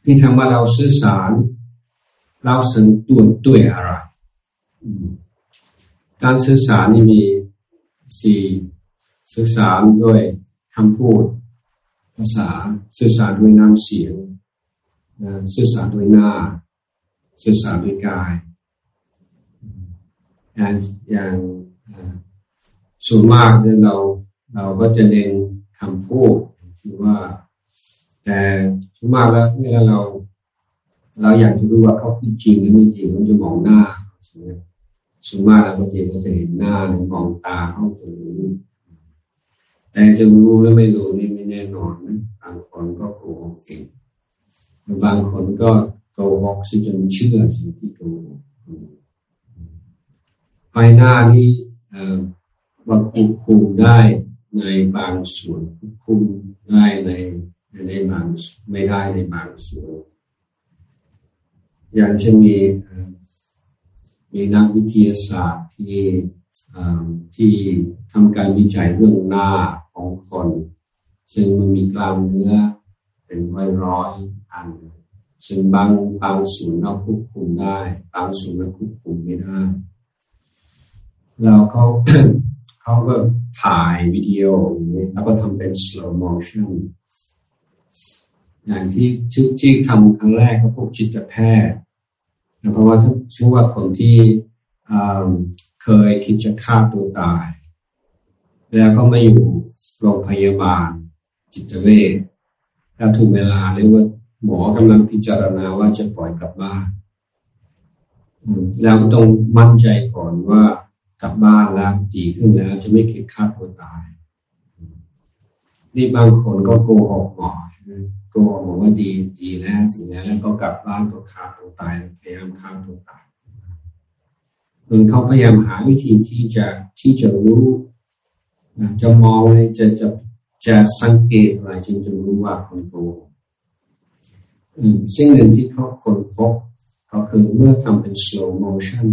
ที่ทำว่าเราสื่อสาร เราสังตัวด้วยอะไรการสื่อสารนี่มีสี่สื่อสารด้วยคำพูด ภาษาสื่อสารด้วยน้ำเสียง สื่อสารด้วยหน้า สื่อสารด้วยกายอย่างอย่างส่วนมากเนี่ยเราเราก็จะเน้นคำพูดที่ว่า แต่ส่วนมากแล้วเมื่อเรา เราอยากจะรู้ว่าเขาพูดจริงหรือไม่จริงเราจะมองหน้าใช่ไหมส่วนมากเราก็จะก็จะเห็นหน้ามองตาเขาจะรู้แต่จะรู้หรือไม่รู้นี่ไม่แน่นอนนะบางคนก็โกหกเอง บางคนก็โกหกสิจนเชื่อสิ่งที่โกหกไฟหน้านี้ว่าควบคุมได้ในบางส่วนควบคุมได้ในในบางไม่ได้ในบางส่วน อย่างจะมีมีนักวิทยาศาสตร์ที่ที่ทำการวิจัยเรื่องหน้าของคน ซึ่งมันมีกล้ามเนื้อเป็นร้อยร้อย อันซึ่งบางบางส่วนเราควบคุมได้ บางส่วนเราควบคุมไม่ได้แล้วเขาเขาก็ถ่ายวิดีโออย่างนี้แล้วก็ทำเป็น slow motion อย่างที่ที่ที่ทำครั้งแรกก็พวกจิตแพทย์เพราะว่าชื่อว่าคนที่เคยคิดจะฆ่าตัวตาย แล้วก็มาอยู่โรงพยาบาลจิตเวชแล้วถึงเวลาเรียกว่า หมอกำลังพิจารณาว่าจะปล่อยกลับบ้านแล้วต้องมั่นใจก่อนว่ากลับบ้านแล้วดีขึ้นแล้วจะไม่คิดฆ่าตัวตายนี่บางคนก็โกหกหมอโกหกบอกว่าดีดีแล้วดีแล้วแล้วก็กลับบ้านก็ฆ่าตัวตายพยายามฆ่าตัวตายมันเขาพยายามหาวิธีที่จะที่จะรู้จะมองเลยจะจะจะสังเกตอะไรจึงจะรู้ว่าคนโกหก สิ่งหนึ่งที่เขาคนพบก็คือเมื่อทำเป็น slow motion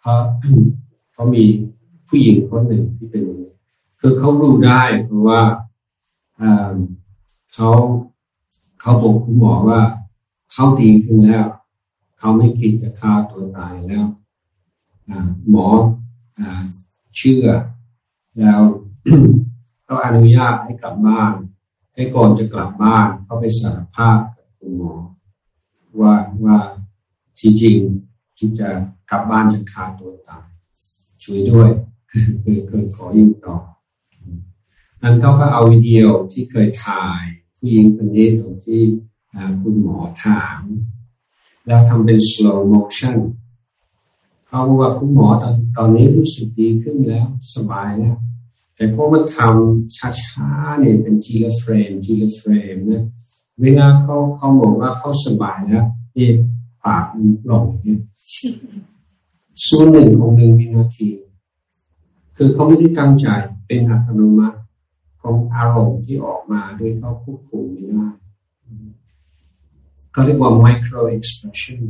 เขาเขามีผู้หญิงคนหนึ่งที่เป็นคือเขารู้ได้เพราะว่าเขาเขาบอกคุณหมอว่าเขาดีขึ้นแล้ว เขาไม่คิดจะฆ่าตัวตายแล้วหมอเชื่อแล้วเขาอนุญาตให้กลับบ้าน ให้ก่อนจะกลับบ้านเขาไปสารภาพกับคุณหมอว่าว่าที่จริงคิดจะกลับบ้านจะฆ่าตัวตายช่วยด้วยคือเคยขออยู่ต่อนั้นเขาก็เอาวิดีโอที่เคยถ่าย ผู้หญิงคนนี้ตรงที่คุณหมอถาม แล้วทำเป็น slow motion เขาบอกว่าคุณหมอตอนตอนนี้รู้สึกดีขึ้นแล้ว สบายแล้ว แต่พอมาทำช้าๆเนี่ยเป็นทีละเฟรมทีละเฟรมนะเวลาเขาเขาบอกว่าเขาสบายแล้วนี่ปากมันหลงเนี่ยส่วนหนึ่งของหนึ่งวินาที คือเขาไม่ได้ตั้งใจเป็นอัตโนมัติของอารมณ์ที่ออกมาโดยเขาควบคุมไม่ได้เขาเรียกว่า micro expression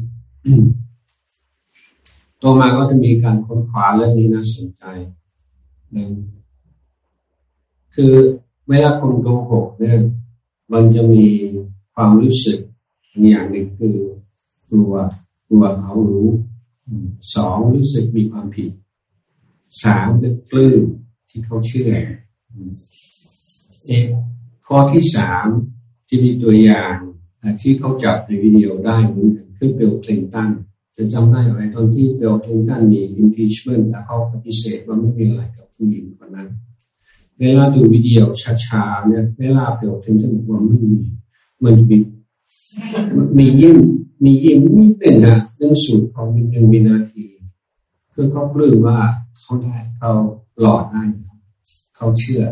ต่อมาก็จะมีการค้นคว้าเรื่องนี้น่าสนใจนะ คือเวลาคนโกหกเนี่ยมันจะมีความรู้สึกอย่างหนึ่งคือกลัวกลัวเขารู้สองรู้สึกมีความผิดสามเป็นปลื้มที่เขาเชื่อเอข้อที่สามที่มีตัวอย่างที่เขาจับในวิดีโอได้เหมือนกันคือเบลคลินตันจะจำได้ไหมตอนที่เบลคลินตันมี impeachment แล้วเขาปฏิเสธว่าไม่มีอะไรกับผู้หญิงคนนั้น เวลาดูวิดีโอช้าๆเนี่ยเวลาเบลคลินตันบอกว่าไม่มีมันมีมียิ้มมียิ้มนิดหนึ่งอะเรื่องสุดของหนึ่งวินาทีคือเขาปลื้มว่าเขาได้เขาหลอดได้เขาเชื่อ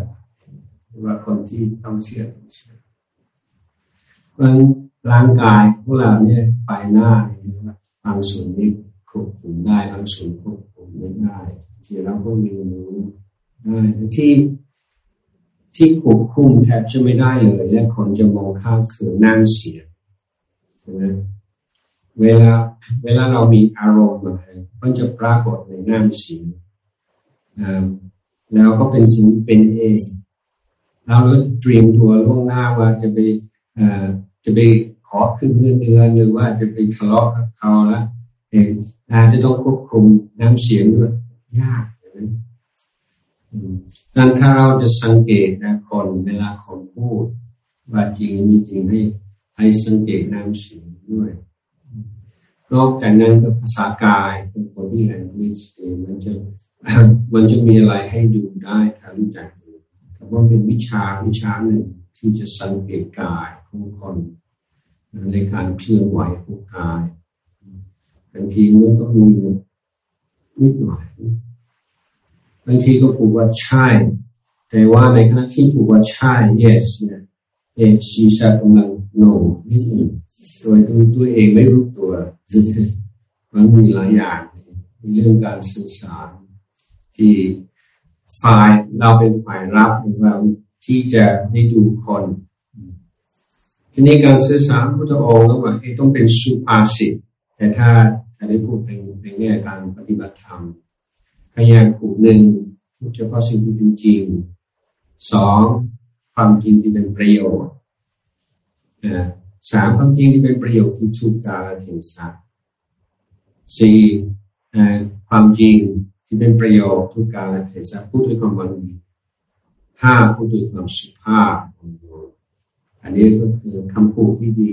ว่าคนที่ต้องเชื่อต้องเชื่อมันร่างกายของเราเนี่ยไปหน้าเนี่ยบางส่วนนี้ควบคุมได้บางส่วนควบคุมไม่ได้ที่เราก็มีรู้ได้ที่ ที่ควบคุมแทบจะไม่ได้เลยและคนจะมองข้ามคือนั่งเสียใช่ไหมเวลาเวลาเรามีอารมณ์อะไรมันจะปรากฏในนั่งเสียงแล้วก็เป็นสิ่งเป็นเองเราเตรียมตัวล่วงหน้าว่าจะไปจะไปขอขึ้นเงินเดือนหรือว่าจะไปทะเลาะกับเขาล้วเองอาจจะต้องควบคุมน้ำเสียงด้วยยาก ดังถ้าเราจะสังเกตนะคนเวลาคนพูด ว่าจริงม่จริงให้ให้สังเกตน้ำเสียงด้วย นอกจากนั้นก็ภาษากายเป็นคนที่แรงวิสมันจะมันจะมีอะไรให้ดูได้ถ้ารู้จักแต่ว่าเป็นวิชาวิชาหนึ่งที่จะสังเกตกายของคนในการเคลื่อนไหวของกายบางทีมันก็มีนิดหน่อยางทีก็ผูกว่าใช่ แต่ว่าในขณะที่ผูกว่าใช่ yes เนี่ยเอชีสกำลัง no นิดหนึ่งโดยตัวตัวเองไม่รู้ตัวมันมีหลายอย่างเรื่องการสื่อสาร ที่ฝ่ายเราเป็นฝ่ายรับของเราที่จะได้ดูคนทีนี้การสื่อสารพุทธองค์ก็ว่าต้องเป็นสุภาษิตแต่ถ้าถ้าได้พูดในในแง่การปฏิบัติธรรม พยายามผูกหนึ่งพูดเฉพาะสิ่งที่เป็นจริงสองความจริงที่เป็นประโยชน์สามความจริงที่เป็นประโยชน์ที่ถูกกาลเทศะสี่ความจริงที่เป็นประโยชน์ทุกกาลเทศะพูดด้วยความบังดีห้าพูดด้วยความสุภาพอันนี้ก็คือคำพูดที่ดี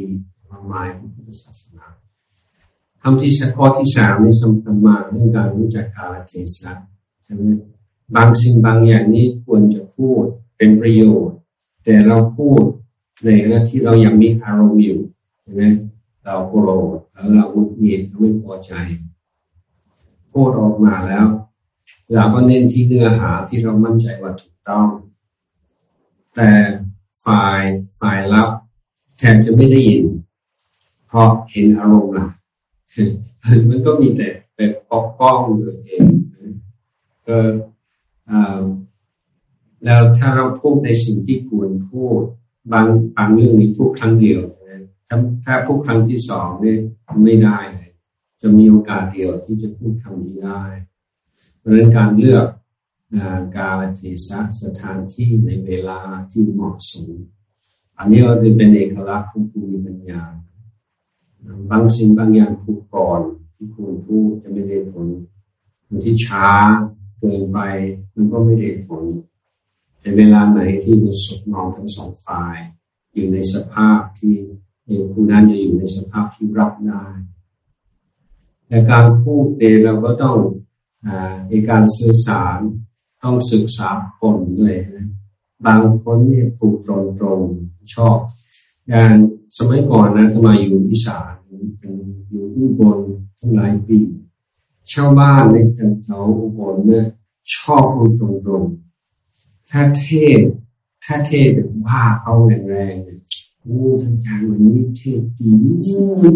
มากมายของพุทธศาสนา คำที่ข้อที่สามนี่สำคัญมากเรื่องการรู้จักกาลเทศะใช่ไหมบางสิ่งบางอย่างนี้ควรจะพูดเป็นประโยชน์ แต่เราพูดในขณะที่เรายังมีอารมณ์อยู่ใช่ไหมเราโกรธแล้วเราหุดหงิดเราไม่พอใจพูดออกมาแล้วเราก็เน้นที่เนื้อหาที่เรามั่นใจว่าถูกต้อง แต่ฝ่ายฝ่ายรับแทนจะไม่ได้ยิน เพราะเห็นอารมณ์ละ มันก็มีแต่แบบปกป้องตัวเองเออแล้วถ้าเราพูดในสิ่งที่ควรพูดบางบางเรื่องนี้พูดครั้งเดียวถ้าถ้าพูดครั้งที่สองเนี่ยไม่ได้เลยจะมีโอกาสเดียวที่จะพูดคำนี้ได้ เพราะฉะนั้นการเลือกกาลเทศะสถานที่ในเวลาที่เหมาะสม อันนี้ก็เป็นเอกลักษณ์ของภูมิปัญญา บางสิ่งบางอย่างพูดก่อนที่ควรพูดจะไม่ได้ผลบางที่ช้าเกินไปมันก็ไม่ได้ผลแต่เวลาไหนที่มันสดนองทั้งสองฝ่าย อยู่ในสภาพที่ผู้นั้นจะอยู่ในสภาพที่รับได้และการพูดเองเราก็ต้องอในการสื่อสารต้องศึกษาคนด้วยนะบางคนเนี่ยพูดตรงตรงชอบ อย่างสมัยก่อนนะทำไมอยู่อีสานเป็นอยู่อุบลทั้งหลายปีชาวบ้านในจังหวัดอุบลเนี่ยชอบพูดตรงตรงถ้าเทศถ้าเทศแบบว่าเขาแรงๆเนี่ยโอ้ทั้งจางวันนี้เทศดี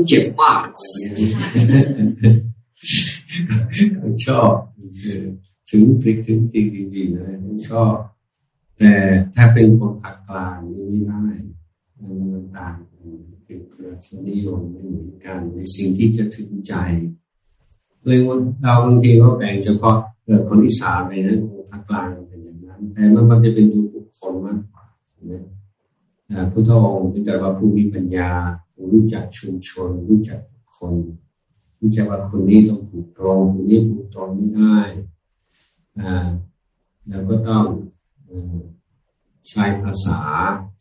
เจ็บมากอะไรเงี้ยชอบถึงสิกถึงจริงดีๆเลยชอบแต่ถ้าเป็นคนภาคกลางนี่ไม่ได้ มันต่างเป็นเพื่อสนิยมไม่เหมือนกัน ในสิ่งที่จะถึงใจเลยว่าเราบางทีก็แบ่งเฉพาะเกิดคนอีสานไปนะคนภาคกลางเป็นอย่างนั้น แต่มันจะเป็นดูบุคคลมากกว่านะพุทธองค์เป็นแต่ว่าผู้มีปัญญาผู้รู้จักชุมชน รู้จักคนรู้จักว่าคนนี้ต้องถูกตรงคนนี้ถูกตรงไม่ได้อ่าแล้วก็ต้อง ใช้ภาษา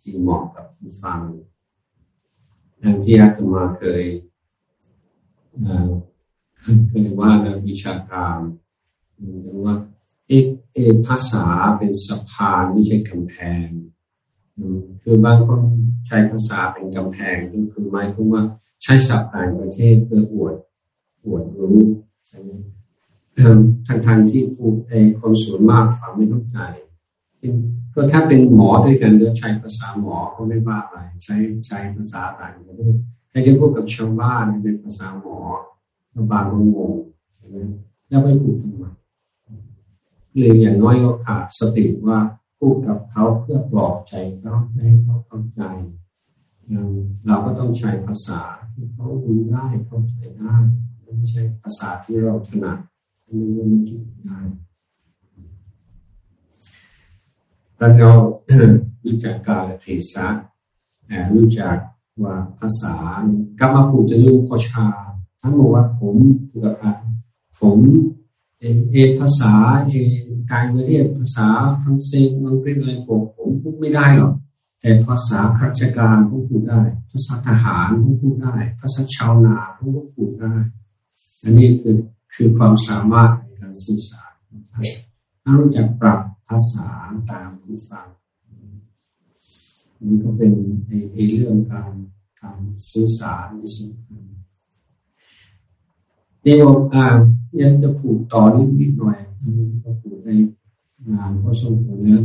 ที่เหมาะกับผู้ฟังอย่างที่อาตมาเคยเคยว่าในวิชาการว่าเอกเอภาษาเป็นสะพานไม่ใช่กำแพง คือบางคนใช้ภาษาเป็นกำแพงก็คือหมายความว่าใช้ศัพท์ต่างประเทศเพื่ออวดอวดรู้ใช่ไหมทางทางที่ผู้ไอคนส่วนมากฟังไม่เข้าใจ ก็ถ้าเป็นหมอด้วยกันก็ใช้ภาษาหมอก็ไม่ว่าอะไรใช้ใช้ภาษาต่างกันด้วยถ้าจะพูดกับชาวบ้านเป็นภาษาหมอบางบางงใช่ไหมแล้วไม่พูดทำไมเลยอย่างน้อยก็ขาดสติว่าพูดกับเขาเพื่อปลอบใจเขาให้เขาเข้าใจเราก็ต้องใช้ภาษาที่เขาดูได้เข้าใจได้ไม่ใช่ภาษาที่เราถนัดไม่ได้ไม่คิดได้ ตอนเรารู้จักกาลเทศะรู้จักว่าภาษากรรมพูดจะรู้ขชา ทั้งหมดว่าผมผูกกับผมเอกภาษาเอการเรียนภาษาฝรั่งเศสอังกฤษอะไรผมผมพูดไม่ได้หรอกแต่ภาษาข้าราชการผมพูดได้ ภาษาทหารผมพูดได้ ภาษาชาวนาผมก็พูดได้ อันนี้คือคือความสามารถในการสื่อสารถ้ารู้จักปรับ ภาษาตามผู้ฟังนี่ก็เป็นในเรื่องการการสื่อสารที่สำคัญเดี๋ยวอ่ายังจะพูดต่อนิดนิดหน่อยก็พูดในงานก็สมควรแล้ว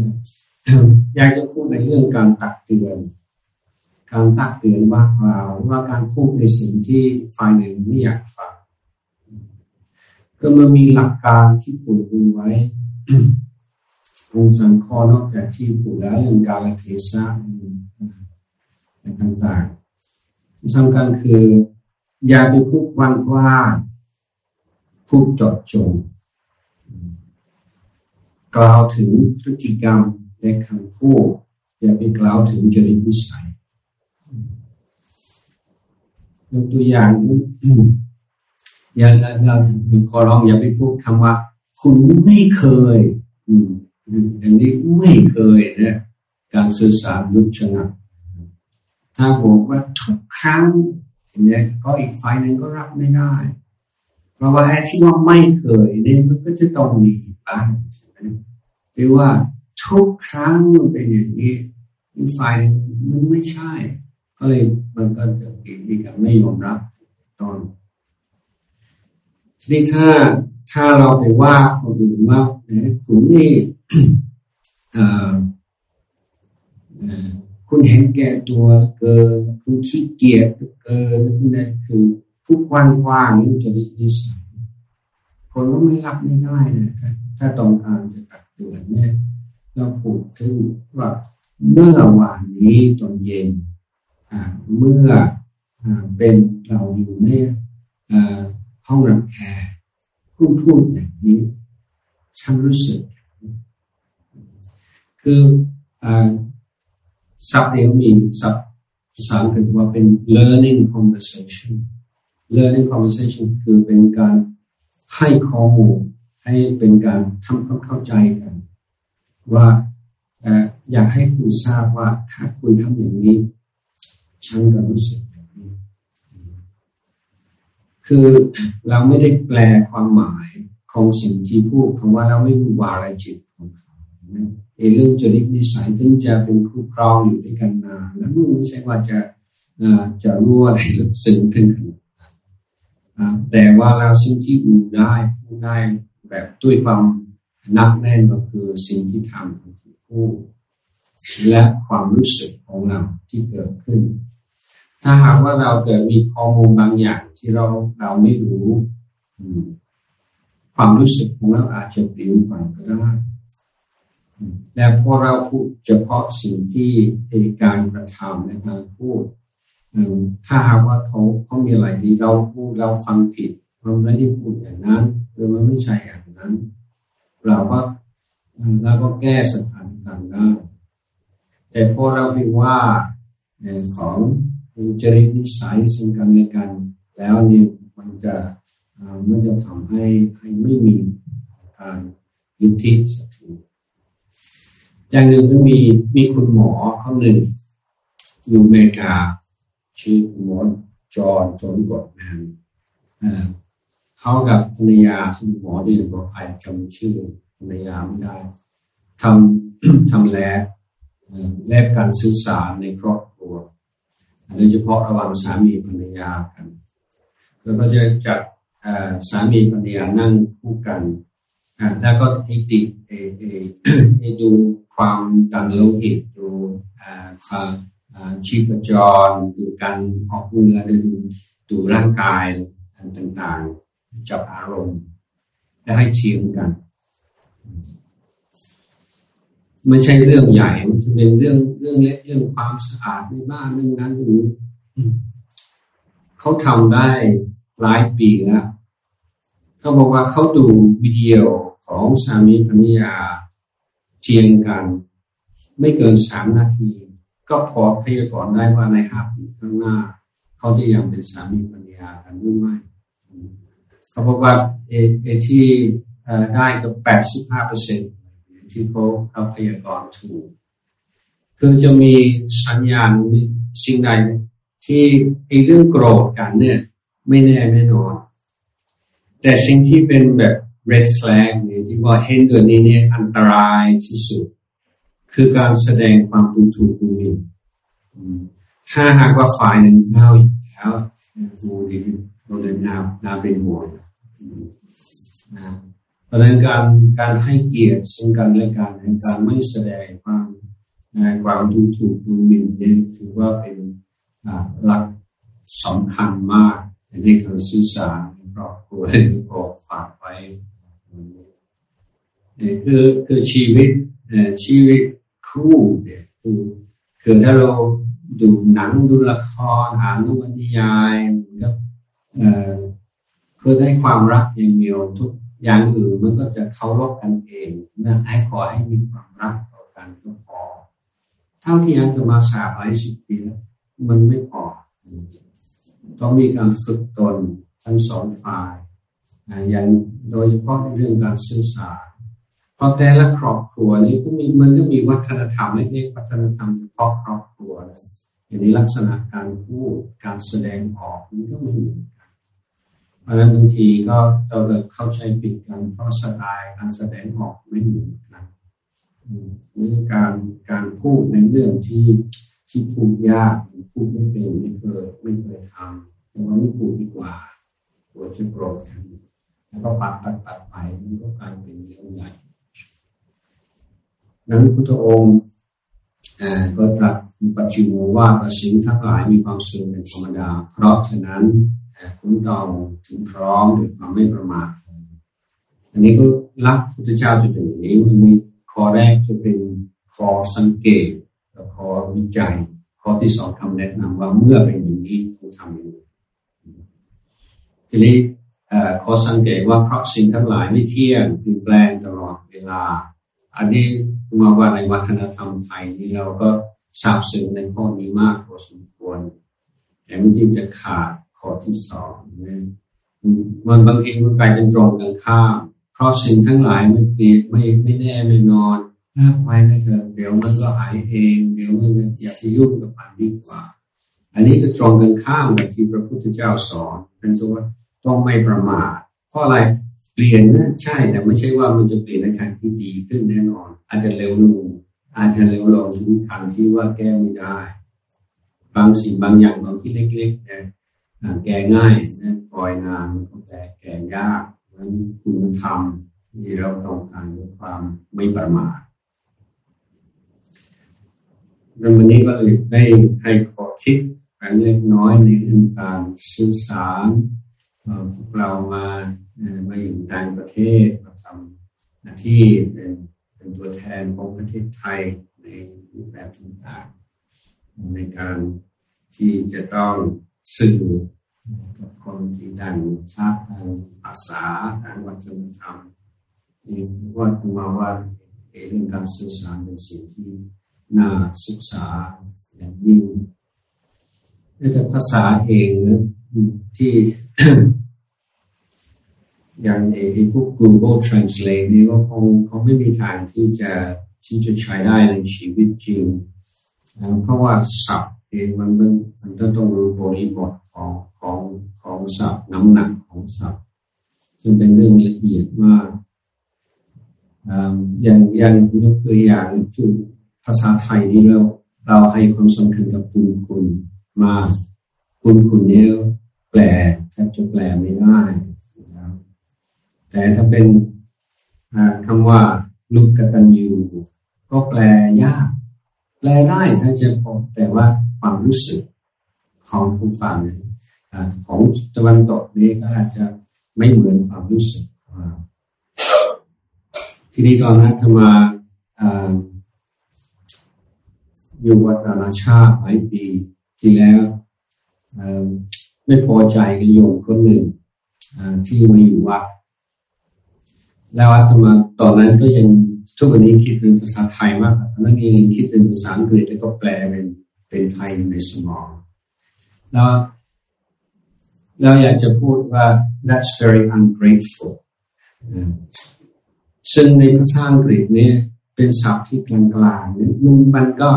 อยากจะพูดในเรื่องการตักเตือน การตักเตือนว่ากล่าวว่าการพูดในสิ่งที่ฝ่ายหนึ่งไม่อยากฟังก็มันมีหลักการที่ปูดดูไว้ องค์สังคอนอกจากที่ปูดแล้วเรื่องการเทศะอะไรต่างๆที่สำคัญคือ อย่าไปพูดวันว่าพูดจดจงกล่าวถึงพฤติกรรมและคำพูดอย่าไปกล่าวถึงจริตนิสัยยกตัวอย่างอย่าเราขอร้องอย่าไปพูดคำว่า คุณไม่เคย อืม อันนี้ไม่เคยนะการสื่อสารยุทธชนะถ้าบอกว่าทุกครั้งเนี่ยก็อีกฝ่ายหนึ่งก็รับไม่ได้ เพราะว่าไอ้ที่ว่าไม่เคยเนี่ยมันก็จะต้องมีบ้างใช่ไหมหรือว่าทุกครั้งมันเป็นอย่างนี้อีกฝ่ายหนึ่งมันไม่ใช่ ก็เลยมันก็จะเกิดมีการไม่ยอมรับตอนทีนี้ถ้าถ้าเราไปว่าคนอื่นว่าคุณไม่ คุณเห็นแก่ตัวเกิน คุณขี้เกียจเกินคุณนั่นคือผู้กว้างกว้างนี่จะนิสัยคนก็ไม่รับไม่ได้นะถ้าต้องการจะตักเตือนเนี่ยเราพูดถึงว่าเมื่อวานนี้ตอนเย็นเมื่อเป็นเราอยู่ในห้องรับแขกคุณพูดอย่างนี้ฉันรู้สึก คือศัพท์เดียวมีศัพท์ภาษาอังกฤษว่าเป็น learning conversation learning conversation คือเป็นการให้ข้อมูลให้เป็นการทำความเข้าใจกัน ว่าอยากให้คุณทราบว่าถ้าคุณทำอย่างนี้ฉันก็รู้สึกอย่างนี้ คือเราไม่ได้แปลความหมายของสิ่งที่พูดเพราะว่าเราไม่รู้วาระจิต เรื่องจริตนิสัยถึงจะเป็นคู่ครองอยู่ด้วยกันนานแล้วไม่ใช่ว่าจะจะรู้อะไรลึกซึ้งขึ้นขนาดนั้นแต่ว่าเราสิ่งที่อูได้พูดได้แบบด้วยความนักแน่นก็คือสิ่งที่ทำของผู้และความรู้สึกของเราที่เกิดขึ้น ถ้าหากว่าเราเกิดมีข้อมูลบางอย่างที่เราเราไม่รู้ ความรู้สึกของเราอาจจะเปลี่ยนไปก็ได้ และพอเราพูดเฉพาะสิ่งที่เอการกระทำในการพูดถ้าหากว่าเขาเขามีอะไรที่เราพูดเราฟังผิดมันไม่ได้พูดอย่างนั้นหรือมันไม่ใช่อย่างนั้น เราก็เราก็แก้สถานการณ์ได้แต่พอเราไปว่าของจริตนิสัยสิ่งกันและกัน แล้วเนี่ยมันจะมันจะทำให้ให้ไม่มีการยุติสักที อย่างหนึ่งก็มีมีคุณหมอเขาหนึ่งอยู่อเมริกาชื่อคุณหมอจอร์นจนกดแมนเขากับภรรยาคุณหมอที่อยู่กับใครจำชื่อภรรยาไม่ได้ทำทำแลบแลบการสื่อสารในครอบครัวโดยเฉพาะระหว่างสามีภรรยากัน แล้วก็จะจัดสามีภรรยานั่งคู่กัน แล้วก็ให้ติดให้ดูความดันโลหิตดูความชีพจรดูการออกเรือดูดูร่างกายต่างๆ จับอารมณ์และให้เทียมกัน ไม่ใช่เรื่องใหญ่มันจะเป็นเรื่องเรื่องเล็กเรื่องความสะอาดในบ้านเรื่องนั้นเรื่องนี้เขาทำได้หลายปีแล้ว เขาบอกว่าเขาดูวิดีโอของสามีภรรยาเทียงกัน ไม่เกินสามนาที ก็พอพยากรณ์ได้ว่าในห้าปีข้างหน้า เขาจะยังเป็นสามีภรรยากันหรือไม่เขาบอกว่าเอเอที่ได้ก็แปดสิบห้าเปอร์เซ็นที่เขาเขาพยากรณ์ถูกคือจะมีสัญญาณสิ่งใดที่ไอ้เรื่องโกรธกันเนี่ย ไม่แน่ไม่นอน แต่สิ่งที่เป็นแบบ red flag เนี่ยที่ว่าเห็นตัวนี้เนี่ยอันตรายที่สุด คือการแสดงความดูถูกดูหมิ่นถ้าหากว่าฝ่ายหนึ่งเอาแล้วดูดีเราเลยนานาเป็นห่วงนะเพราะนั้นการการให้เกียรติซึ่งกันและกันในการไม่แสดงความความดูถูกดูหมิ่นเนี่ยถือว่าเป็นหลักสำคัญมากในการสื่อสาร ครอบครัวให้ก็ฝากไว้คือคือชีวิตชีวิตคู่เนี่ยคือคือถ้าเราดูหนังดูละครอ่านนวนิยายก็เอ่อคือได้ความรักอย่างเดียวทุกอย่างอื่นมันก็จะเคารพกันเองนะให้ขอให้มีความรักต่อกันก็พอเท่าที่อาจะมาสาหลายสิบปีแล้วมันไม่พอต้องมีการฝึกตน ทั้งสองฝ่ายอย่างโดยเฉพาะในเรื่องการสื่อสารเพราะแต่ละครอบครัวนี้ก็มีมันก็มีวัฒนธรรมเล็กๆวัฒนธรรมเฉพาะครอบครัวนะอย่างนี้ลักษณะการพูดการแสดงออกมันก็ไม่เหมือนกันเพราะฉะนั้นบางทีก็เราเข้าใจผิดกันเพราะสไตล์การแสดงออกไม่เหมือนกันนี่การการพูดในเรื่องที่ที่พูดยากพูดไม่เป็นไม่เคยไม่เคยทำแต่ว่าไม่พูดดีกว่า หัวจะโกรธกันแล้วก็ปัดตัดตัดไปมันก็กลายเป็นเรื่องใหญ่นั้นพุทธองค์ก็ตรัสปัจจุบันว่าประสิงทั้งหลายมีความสุขเป็นธรรมดา เพราะฉะนั้นคุณต้องถึงพร้อมด้วยความไม่ประมาทอันนี้ก็รักพุทธเจ้าจะเป็นอย่างนี้มันมีข้อแรกจะเป็นข้อสังเกตแล้วข้อวิจัยข้อที่สองคำแนะนำว่าเมื่อเป็นอย่างนี้ต้องทำอย่างนี้ ทีนี้ขอสังเกตว่าเพราะสิ่งทั้งหลายไม่เที่ยงเปลี่ยนแปลงตลอดเวลา อันนี้มาว่าในวัฒนธรรมไทยนี่เราก็ทราบซึ้งในข้อนี้มากพอสมควร แต่มันจริงจะขาดข้อที่สองนะมันบางทีมันกลายเป็นตรงกันข้ามเพราะสิ่งทั้งหลายไมันเปลี่ยนไม่ไม่แน่ไม่นอนถ้าไปนะเถอเดี๋ยวมันก็หายเอง เดี๋ยวมันอยากจะยุ่งกับมันดีกว่า อันนี้ก็ตรงกันข้ามกับที่พระพุทธเจ้าสอนเป็นส่วน ต้องไม่ประมาทเพราะอะไรเปลี่ยนนะใช่แต่ไม่ใช่ว่ามันจะเปลี่ยนในทางที่ดีขึ้นแน่นอน อาจจะเร็วลงอาจจะเร็วลงถึงทางที่ว่าแก้ไม่ได้ บางสิ่งบางอย่างบางที่เล็กๆเนี่แก้ง่ายนะปล่อยนานมันก็แก้แก้ยากนั้นคุณธรรมที่เราต้องการด้วยความไม่ประมาทดังวันนี้ก็เลยได้ให้ขอคิดเล็กน้อยในเรื่องการสื่อสาร พวกเรามามาอยู่ต่างประเทศมาทำหน้าที่เป็นเป็นตัวแทนของประเทศไทยในรูปแบบต่างๆในการที่จะต้องสื่อกับคนที่ดังชาติทางภาษาทางวัฒนธรรมนี่ว่าตัวว่าเรื่องการสื่อสารเป็นสิ่งที่น่าศึกษาอย่างยิ่งแต่ภาษาเองนะ ที่อย่างไอ้พวก Google Translate นี่ก็คงคงไม่มีทางที่จะที่จะใช้ได้ในชีวิตจริง เพราะว่าศัพท์เองมันมันมันต้องรู้บริบทของของของศัพท์น้ำหนักของศัพท์ซึ่งเป็นเรื่องละเอียดมากอย่างอย่างยกตัวอย่างจุดภาษาไทยนี่เราเราให้ความสำคัญกับคุณคุณมากคุณคุณเนี้ แปลแทบจะแปลไม่ได้แต่ถ้าเป็นคำว่าลุกกตัญญูก็แปลยาก แปลได้ถ้าจะพอแต่ว่าความรู้สึกของผู้ฟังของตะวันตกนี้ก็อาจจะไม่เหมือนความรู้สึกทีนี้ตอนนั้นธรรมาอยู่วัดนานาชาติหลายปีที่แล้ว ไม่พอใจกับโยมคนหนึ่งที่มาอยู่วัดแล้วอาตมาตอนนั้นก็ยังทุกวันนี้คิดเป็นภาษาไทยมากแล้วยังคิดเป็นภาษาอังกฤษแล้วก็แปลเป็นเป็นไทยในสมองแล้วเราอยากจะพูดว่า that's very ungrateful ซึ่งในภาษาอังกฤษเนี่ยเป็นศัพท์ที่กลางๆมันมันก็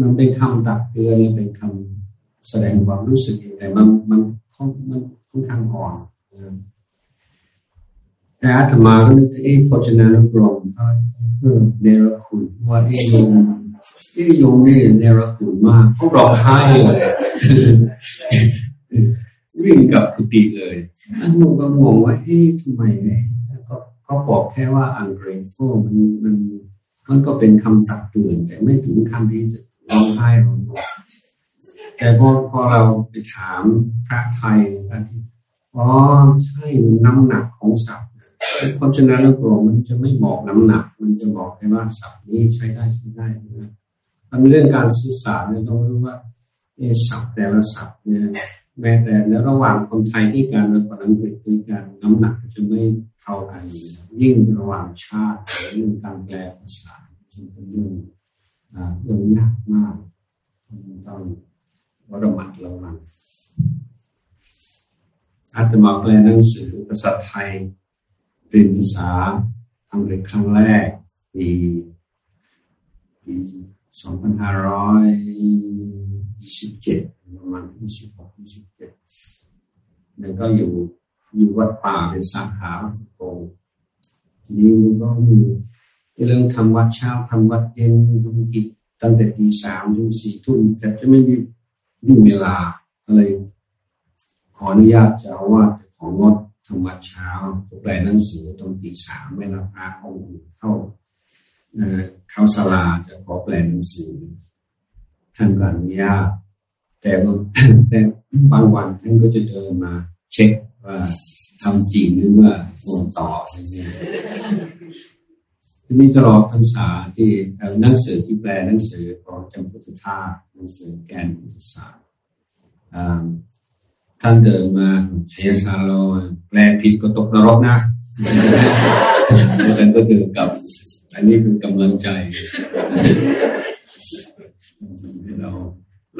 มันเป็นคำตักเตือนเป็นคำ แสดงความรู้สึกแต่มันมันค่อนมันค่อนข้างอ่อนแต่อาตมาก็นึกถึงไอ้พจนานุกรมเขาเออเนรคุณว่าไอ้โยมไอ้โยมนี่เนรคุณมากเขาร้องไห้เลยวิ่งกับกุฏิเลยอันนู้ก็งงว่าเอ๊ะทำไมเนี่ยก็เขาบอกแค่ว่า ungrateful มันมันมันก็เป็นคำตักเตือนแต่ไม่ถึงขั้นที่จะร้องไห้ร้อง แต่พอพอเราไปถามพระไทยนะที่อ๋อใช่น้ำหนักของศัพท์เพราะฉะนั้นแล้วกรมันจะไม่บอกน้ำหนัก มันจะบอกแค่ว่าศัพท์นี้ใช้ได้ใช้ได้นะมันเรื่องการสื่อสารเนี่ยต้องรู้ว่าเอศัพท์แต่ละศัพท์เนี่ยแม้แต่ในระหว่างคนไทยที่การและคนอังกฤษด้วยกันน้ำหนักจะไม่เท่ากัน ยิ่งระหว่างชาติเรื่องการแปลภาษาจึงเป็นเรื่องเรื่องยากมากต้อง ระมัดระวังอาตมาแปลหนังสือภาษาไทย เป็นภาษาอังกฤษครั้งแรกปีปีสองพันห้าร้อยยี่สิบเจ็ดประมาณยี่สิบหกยี่สิบเจ็ดแล้วก็อยู่อยู่วัดป่าเป็นสาขาโกทีนี้มันก็มีเรื่องทำวัดเช้าทำวัดเย็นทำกิจตั้งแต่ตีสามถึงสี่ทุ่มแต่จะไม่มี มีเวลาอะไรขออนุญาตจะว่าจะของดทำวัดเช้าแปลหนังสือตรงตีสามไม่รับพระองค์เข้าเข้าสลาจะขอแปลหนังสือท่านก็อนุญาตแต่แต่บางวันท่านก็จะเดินมา เช็คว่าทำจริงหรือว่าโอนต่ออย่างเงี้ย ทีนี้ตลอดพรรษาที่หนังสือที่แปลหนังสือของจำพุทธทาสหนังสือแกนพุทธศาสตร์ท่านเดินมาเชียซาโลแปลผิดก็ตกนรกนะท่านก็เดินกลับ อันนี้คือกำลังใจให้เรา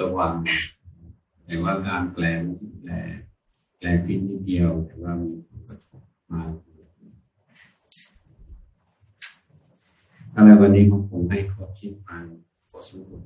ระวังแต่ว่าการแปลแปลแปลผิดนิดเดียวแต่ว่ามีผลกระทบมา อะไรวันนี้ของผมให้ขอคิดฟังพอสมควร